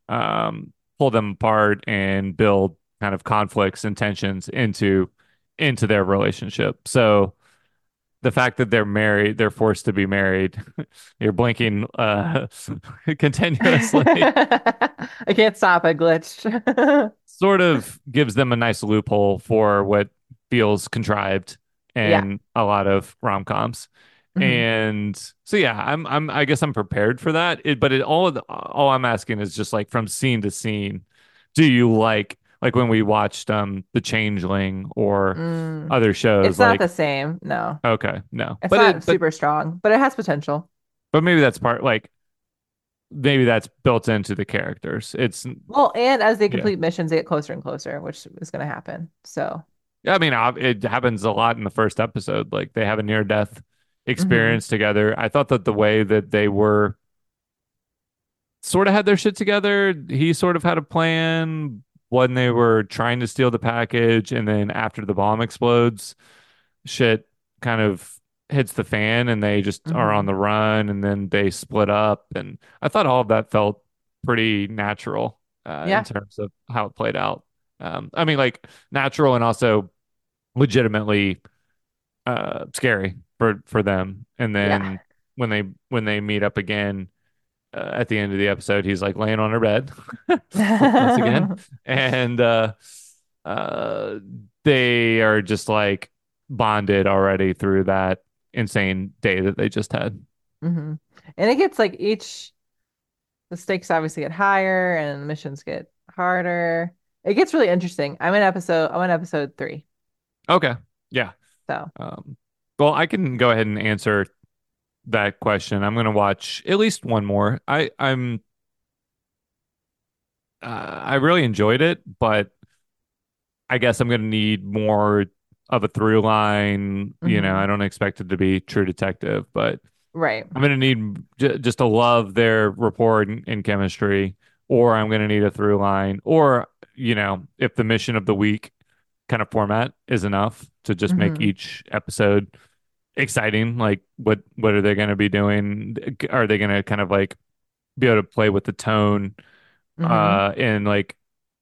um pull them apart and build kind of conflicts and tensions into into their relationship. So the fact that they're married, they're forced to be married, [laughs] you're blinking uh [laughs] continuously [laughs] I can't stop. I glitched. sort of gives them a nice loophole for what feels contrived Yeah. in a lot of rom-coms. Mhm. And so yeah, I'm I'm I guess I'm prepared for that. It, but it all all I'm asking is just like from scene to scene, do you like like when we watched um The Changeling or Mm. other shows It's not the same. No, okay, no. it's But not it but super strong, but it has potential. but maybe that's part like maybe that's built into the characters. It's Well, and as they Yeah. complete missions, they get closer and closer, which is going to happen. So, yeah, I mean, it happens a lot in the first episode. Like they have a near death experience together. I thought that the way that they were sort of had their shit together, he sort of had a plan when they were trying to steal the package, and then after the bomb explodes, shit kind of hits the fan and they just are on Mhm. the run and then they split up. And I thought all of that felt pretty natural uh, in terms of how it played out. Um, I mean, like natural and also legitimately uh scary for for them and then Yeah. when they when they meet up again uh, at the end of the episode he's like laying on her bed [laughs] once again and uh uh they are just like bonded already through that insane day that they just had hmm And it gets like each, the stakes obviously get higher and missions get harder. It gets really interesting. I'm in episode, I'm in episode three. okay yeah So, um well I can go ahead and answer that question I'm gonna watch at least one more I I'm uh, I really enjoyed it, but I guess I'm going to need more of a through line. You know, Mhm. I don't expect it to be True Detective, but right. I'm going to need j- just to love their rapport in, and chemistry, or I'm going to need a through line, or, you know, if the mission of the week kind of format is enough to just make Mhm. each episode exciting. Like, what what are they going to be doing? Are they going to kind of like be able to play with the tone? Mhm. uh and like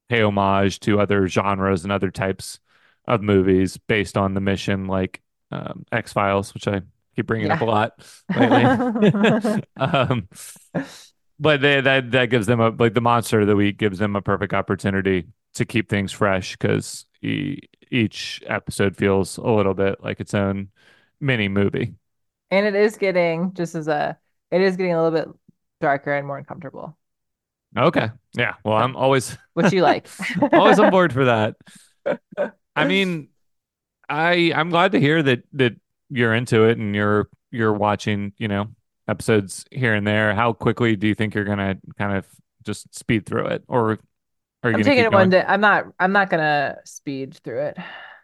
pay homage to other genres and other types of movies based on the mission like um X-Files which I keep bringing up a lot [laughs] lately [laughs] um but they, that that gives them a like the monster of the week gives them a perfect opportunity to keep things fresh because each episode feels a little bit like its own mini movie And it is getting, just as a, it is getting a little bit darker and more uncomfortable, okay yeah well I'm always [laughs] which you like. always on board for that [laughs] I mean, I I'm glad to hear that that you're into it and you're you're watching, you know, episodes here and there. How quickly do you think you're gonna kind of just speed through it, or are you I'm taking it one day. I'm not, I'm not gonna speed through it.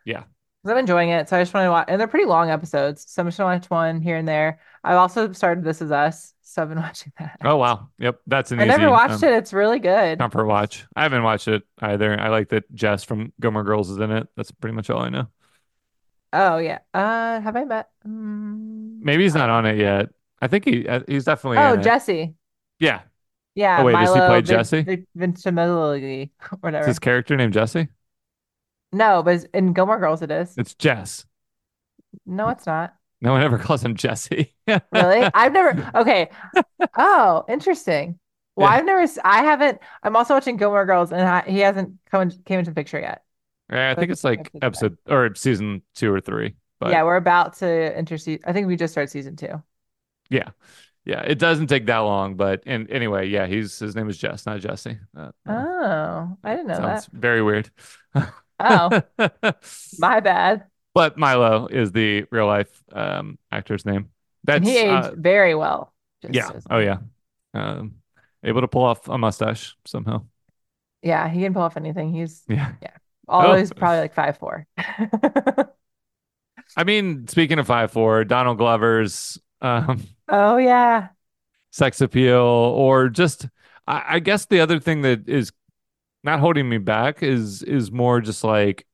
Yeah. Because I'm enjoying it. So I just want to watch, and they're pretty long episodes. So I'm just gonna watch one here and there. I've also started This Is Us, so I've been [laughs] watching that. Oh wow, yep, that's an I easy never watched um, it. It's really good. comfort watch. I haven't watched it either. I like that Jess from Gilmore Girls is in it. That's pretty much all I know. Oh yeah. Uh, have I met? Mm, Maybe he's not on it yet. I think he uh, he's definitely Oh, in it. Jesse. Yeah. Yeah, Oh, wait, does he Milo play Vin- Jesse? Vin- [laughs] Ventimiglia, Is whatever. his character named Jesse? No, but in Gilmore Girls it is. It's Jess. No, it's not. No one ever calls him Jesse. [laughs] Really? I've never. Okay. Oh, interesting. Well, Yeah. I've never. I haven't. I'm also watching Gilmore Girls, and I, he hasn't come in, came into the picture yet. Yeah, I think it's like episode or season two or three. But yeah, we're about to enter. se- I think we just started season two. yeah, yeah, it doesn't take that long. But and anyway, yeah, he's his name is Jess, not Jesse. Uh, uh, Oh, I didn't know sounds that. very weird. [laughs] Oh, [laughs] my bad. but Milo is the real life um, actor's name. That's And he aged uh, very well. Yeah. as- Oh yeah. Um, able to pull off a mustache somehow. Yeah, he can pull off anything. He's Yeah. although Oh. he's probably like five four. [laughs] I mean, speaking of five four, Donald Glover's um, Oh yeah. sex appeal, or just I, I guess the other thing that is not holding me back is is more just like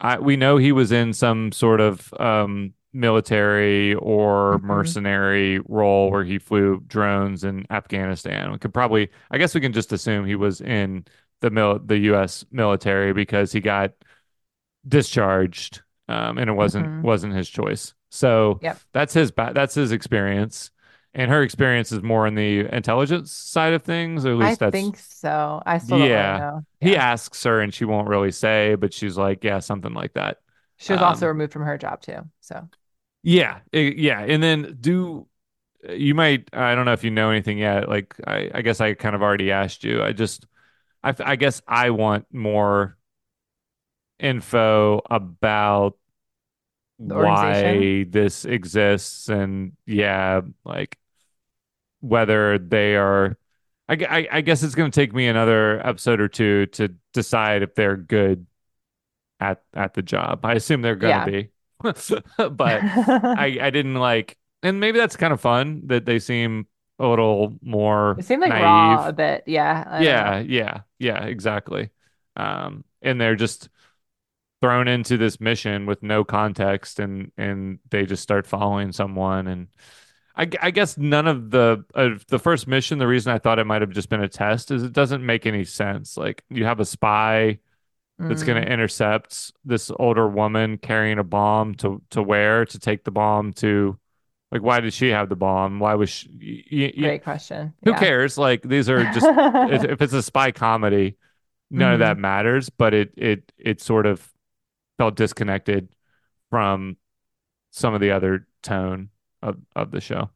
I we know he was in some sort of um military or Mhm. mercenary role where he flew drones in Afghanistan. We could probably I guess we can just assume he was in the mil the US military because he got discharged um and it wasn't Mhm. wasn't his choice. So Yep. that's his ba- that's his experience. And her experience is more on the intelligence side of things, or at I least that's I think so. I still don't Yeah. know. he asks her and she won't really say, but she's like, yeah, something like that. She was also um, removed from her job too. So Yeah, eh, yeah. And then do you might I don't know if you know anything yet. Like I, I guess I kind of already asked you. I just I, I guess I want more info about why this exists and yeah, like whether they are. I, I, I guess it's going to take me another episode or two to decide if they're good at at the job. I assume they're going Yeah. to be, [laughs] but I I didn't like, and maybe that's kind of fun that they seem a little more It seemed like naive. raw a bit. Yeah. Yeah, know. yeah, yeah, exactly. Um, and they're just thrown into this mission with no context, and and they just start following someone. And I, I guess none of the uh, the first mission. The reason I thought it might have just been a test is it doesn't make any sense. Like you have a spy that's going Mm. to intercept this older woman carrying a bomb to to where to take the bomb to. Like, why did she have the bomb? Why was she? y- y- y- Great question. who Yeah. cares? Like, these are just if, [laughs] if it's a spy comedy, none of Mm-hmm. that matters. But it it it sort of felt disconnected from some of the other tone of of the show.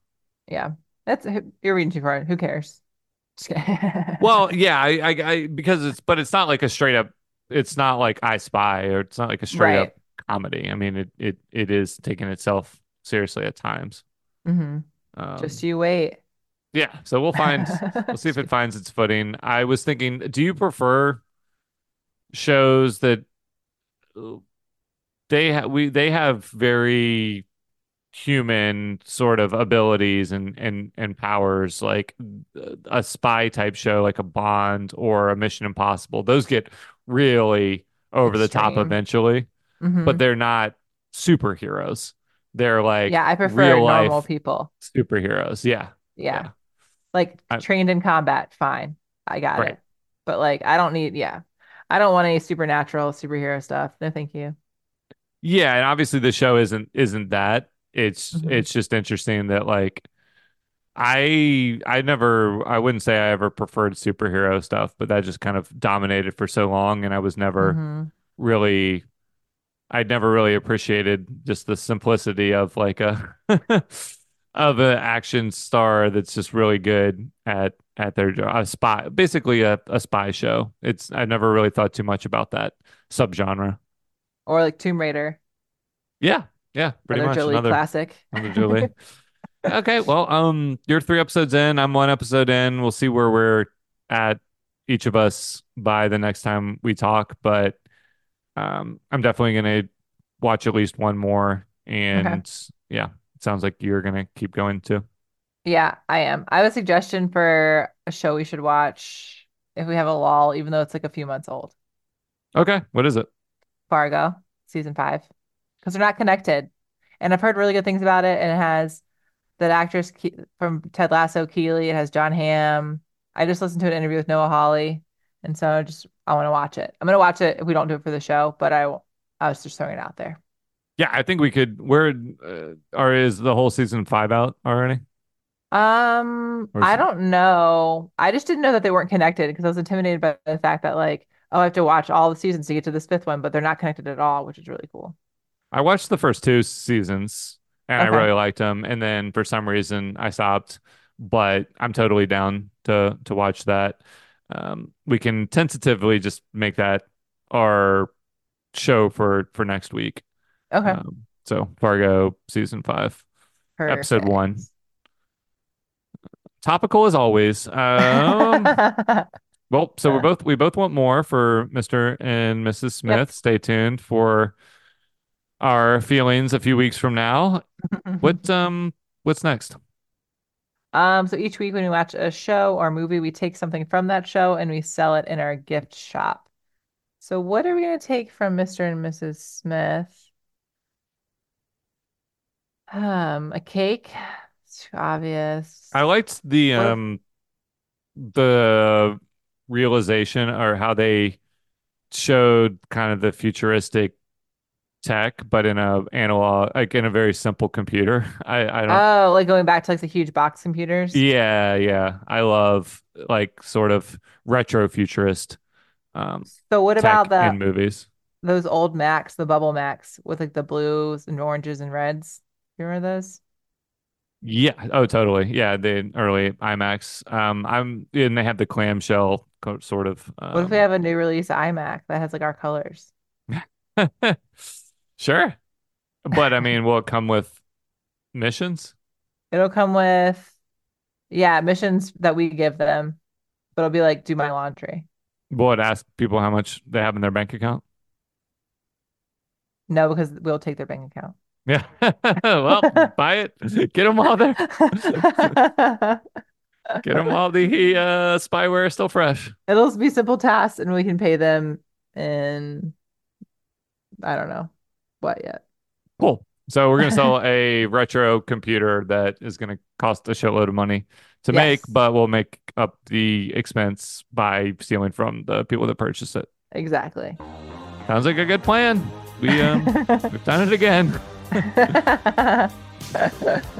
Yeah. That's you're reading too far. Who cares? [laughs] Well, yeah, I, I, I because it's but it's not like a straight up. It's not like I Spy or it's not like a straight Right. up comedy. I mean, it it it is taking itself seriously at times. Mhm. Um, Just you wait. yeah, so we'll find [laughs] we'll see if it finds its footing. I was thinking, do you prefer shows that uh, they have we they have very human sort of abilities and and and powers like a spy type show like a Bond or a Mission Impossible. Those get really over the top Extreme. eventually, Mhm. but they're not superheroes. They're like yeah, I prefer real normal people. superheroes. Yeah. Yeah. Like I- trained in combat, fine. I got Right. it. But like I don't need, yeah. I don't want any supernatural superhero stuff. No, thank you. Yeah, and obviously the show isn't isn't that. It's Mhm. it's just interesting that like I I never I wouldn't say I ever preferred superhero stuff, but that just kind of dominated for so long and I was never Mhm. really I'd never really appreciated just the simplicity of like a [laughs] of an action star that's just really good at at their. A spy basically a, a spy show. It's I never really thought too much about that subgenre. Or like Tomb Raider, Yeah, yeah, pretty another much Jolie another classic. Another Julie. [laughs] okay, well, um, you're three episodes in. I'm one episode in. We'll see where we're at each of us by the next time we talk. But um, I'm definitely gonna watch at least one more. And yeah, it sounds like you're gonna keep going too. Yeah, I am. I have a suggestion for a show we should watch if we have a lull, even though it's like a few months old. Okay, what is it? Fargo, season five, because they're not connected. And I've heard really good things about it. And it has that actress Ke from Ted Lasso, Keely. It has Jon Hamm. I just listened to an interview with Noah Hawley, and so I just I want to watch it. I'm gonna watch it if we don't do it for the show, but I I was just throwing it out there. Yeah, I think we could. Where uh, or is the whole season five out already? Um, I it- don't know. I just didn't know that they weren't connected because I was intimidated by the fact that like, oh, I have to watch all the seasons to get to this fifth one, but they're not connected at all, which is really cool. I watched the first two seasons and I really liked them. And then for some reason I stopped, but I'm totally down to to watch that. Um, we can tentatively just make that our show for for next week. Okay. Um, so Fargo season five, episode one. Topical as always. Um, [laughs] well, so we're both we both want more for Mr. and Mrs. Smith. Stay tuned for our feelings a few weeks from now. [laughs] What um what's next? Um, so each week when we watch a show or movie, we take something from that show and we sell it in our gift shop. So what are we gonna take from Mr. and Mrs. Smith? Um, a cake. It's too obvious. I liked the What um the realization or how they showed kind of the futuristic tech, but in a analog like in a very simple computer. [laughs] I I don't Oh, like going back to like the huge box computers. yeah, yeah. I love like sort of retro futurist um So what about the in movies. those old Macs, the bubble Macs with like the blues and oranges and reds? You remember those? Yeah. Oh, totally. Yeah, the early iMacs. Um, I'm and they have the clamshell sort of. What if we um, have a new release iMac that has like our colors? [laughs] Sure. But I mean, [laughs] will it come with missions? It'll come with Yeah, missions that we give them, but it'll be like do my laundry. Will it ask people how much they have in their bank account. No, because we'll take their bank account. Yeah. [laughs] well, [laughs] buy it. Get them all there. Get them all the uh, spyware still fresh. It'll be simple tasks, and we can pay them in I don't know what yet. Cool. So we're gonna sell a retro computer that is gonna cost a shitload of money to Yes. make, but we'll make up the expense by stealing from the people that purchase it. Exactly. Sounds like a good plan. We um, [laughs] we've done it again. [laughs]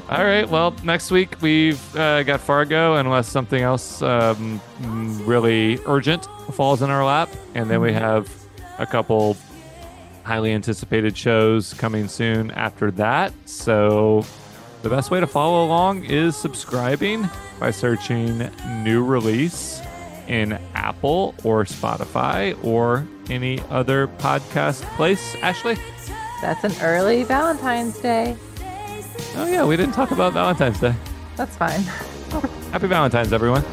All right. Well, next week we've uh, got Fargo, unless something else um, really urgent falls in our lap, and then we have a couple highly anticipated shows coming soon after that. So the best way to follow along is subscribing by searching new release in Apple or Spotify or any other podcast place. Ashley? That's an early Valentine's Day. Oh, yeah, we didn't talk about Valentine's Day. That's fine. [laughs] Happy Valentine's, everyone.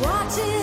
Watching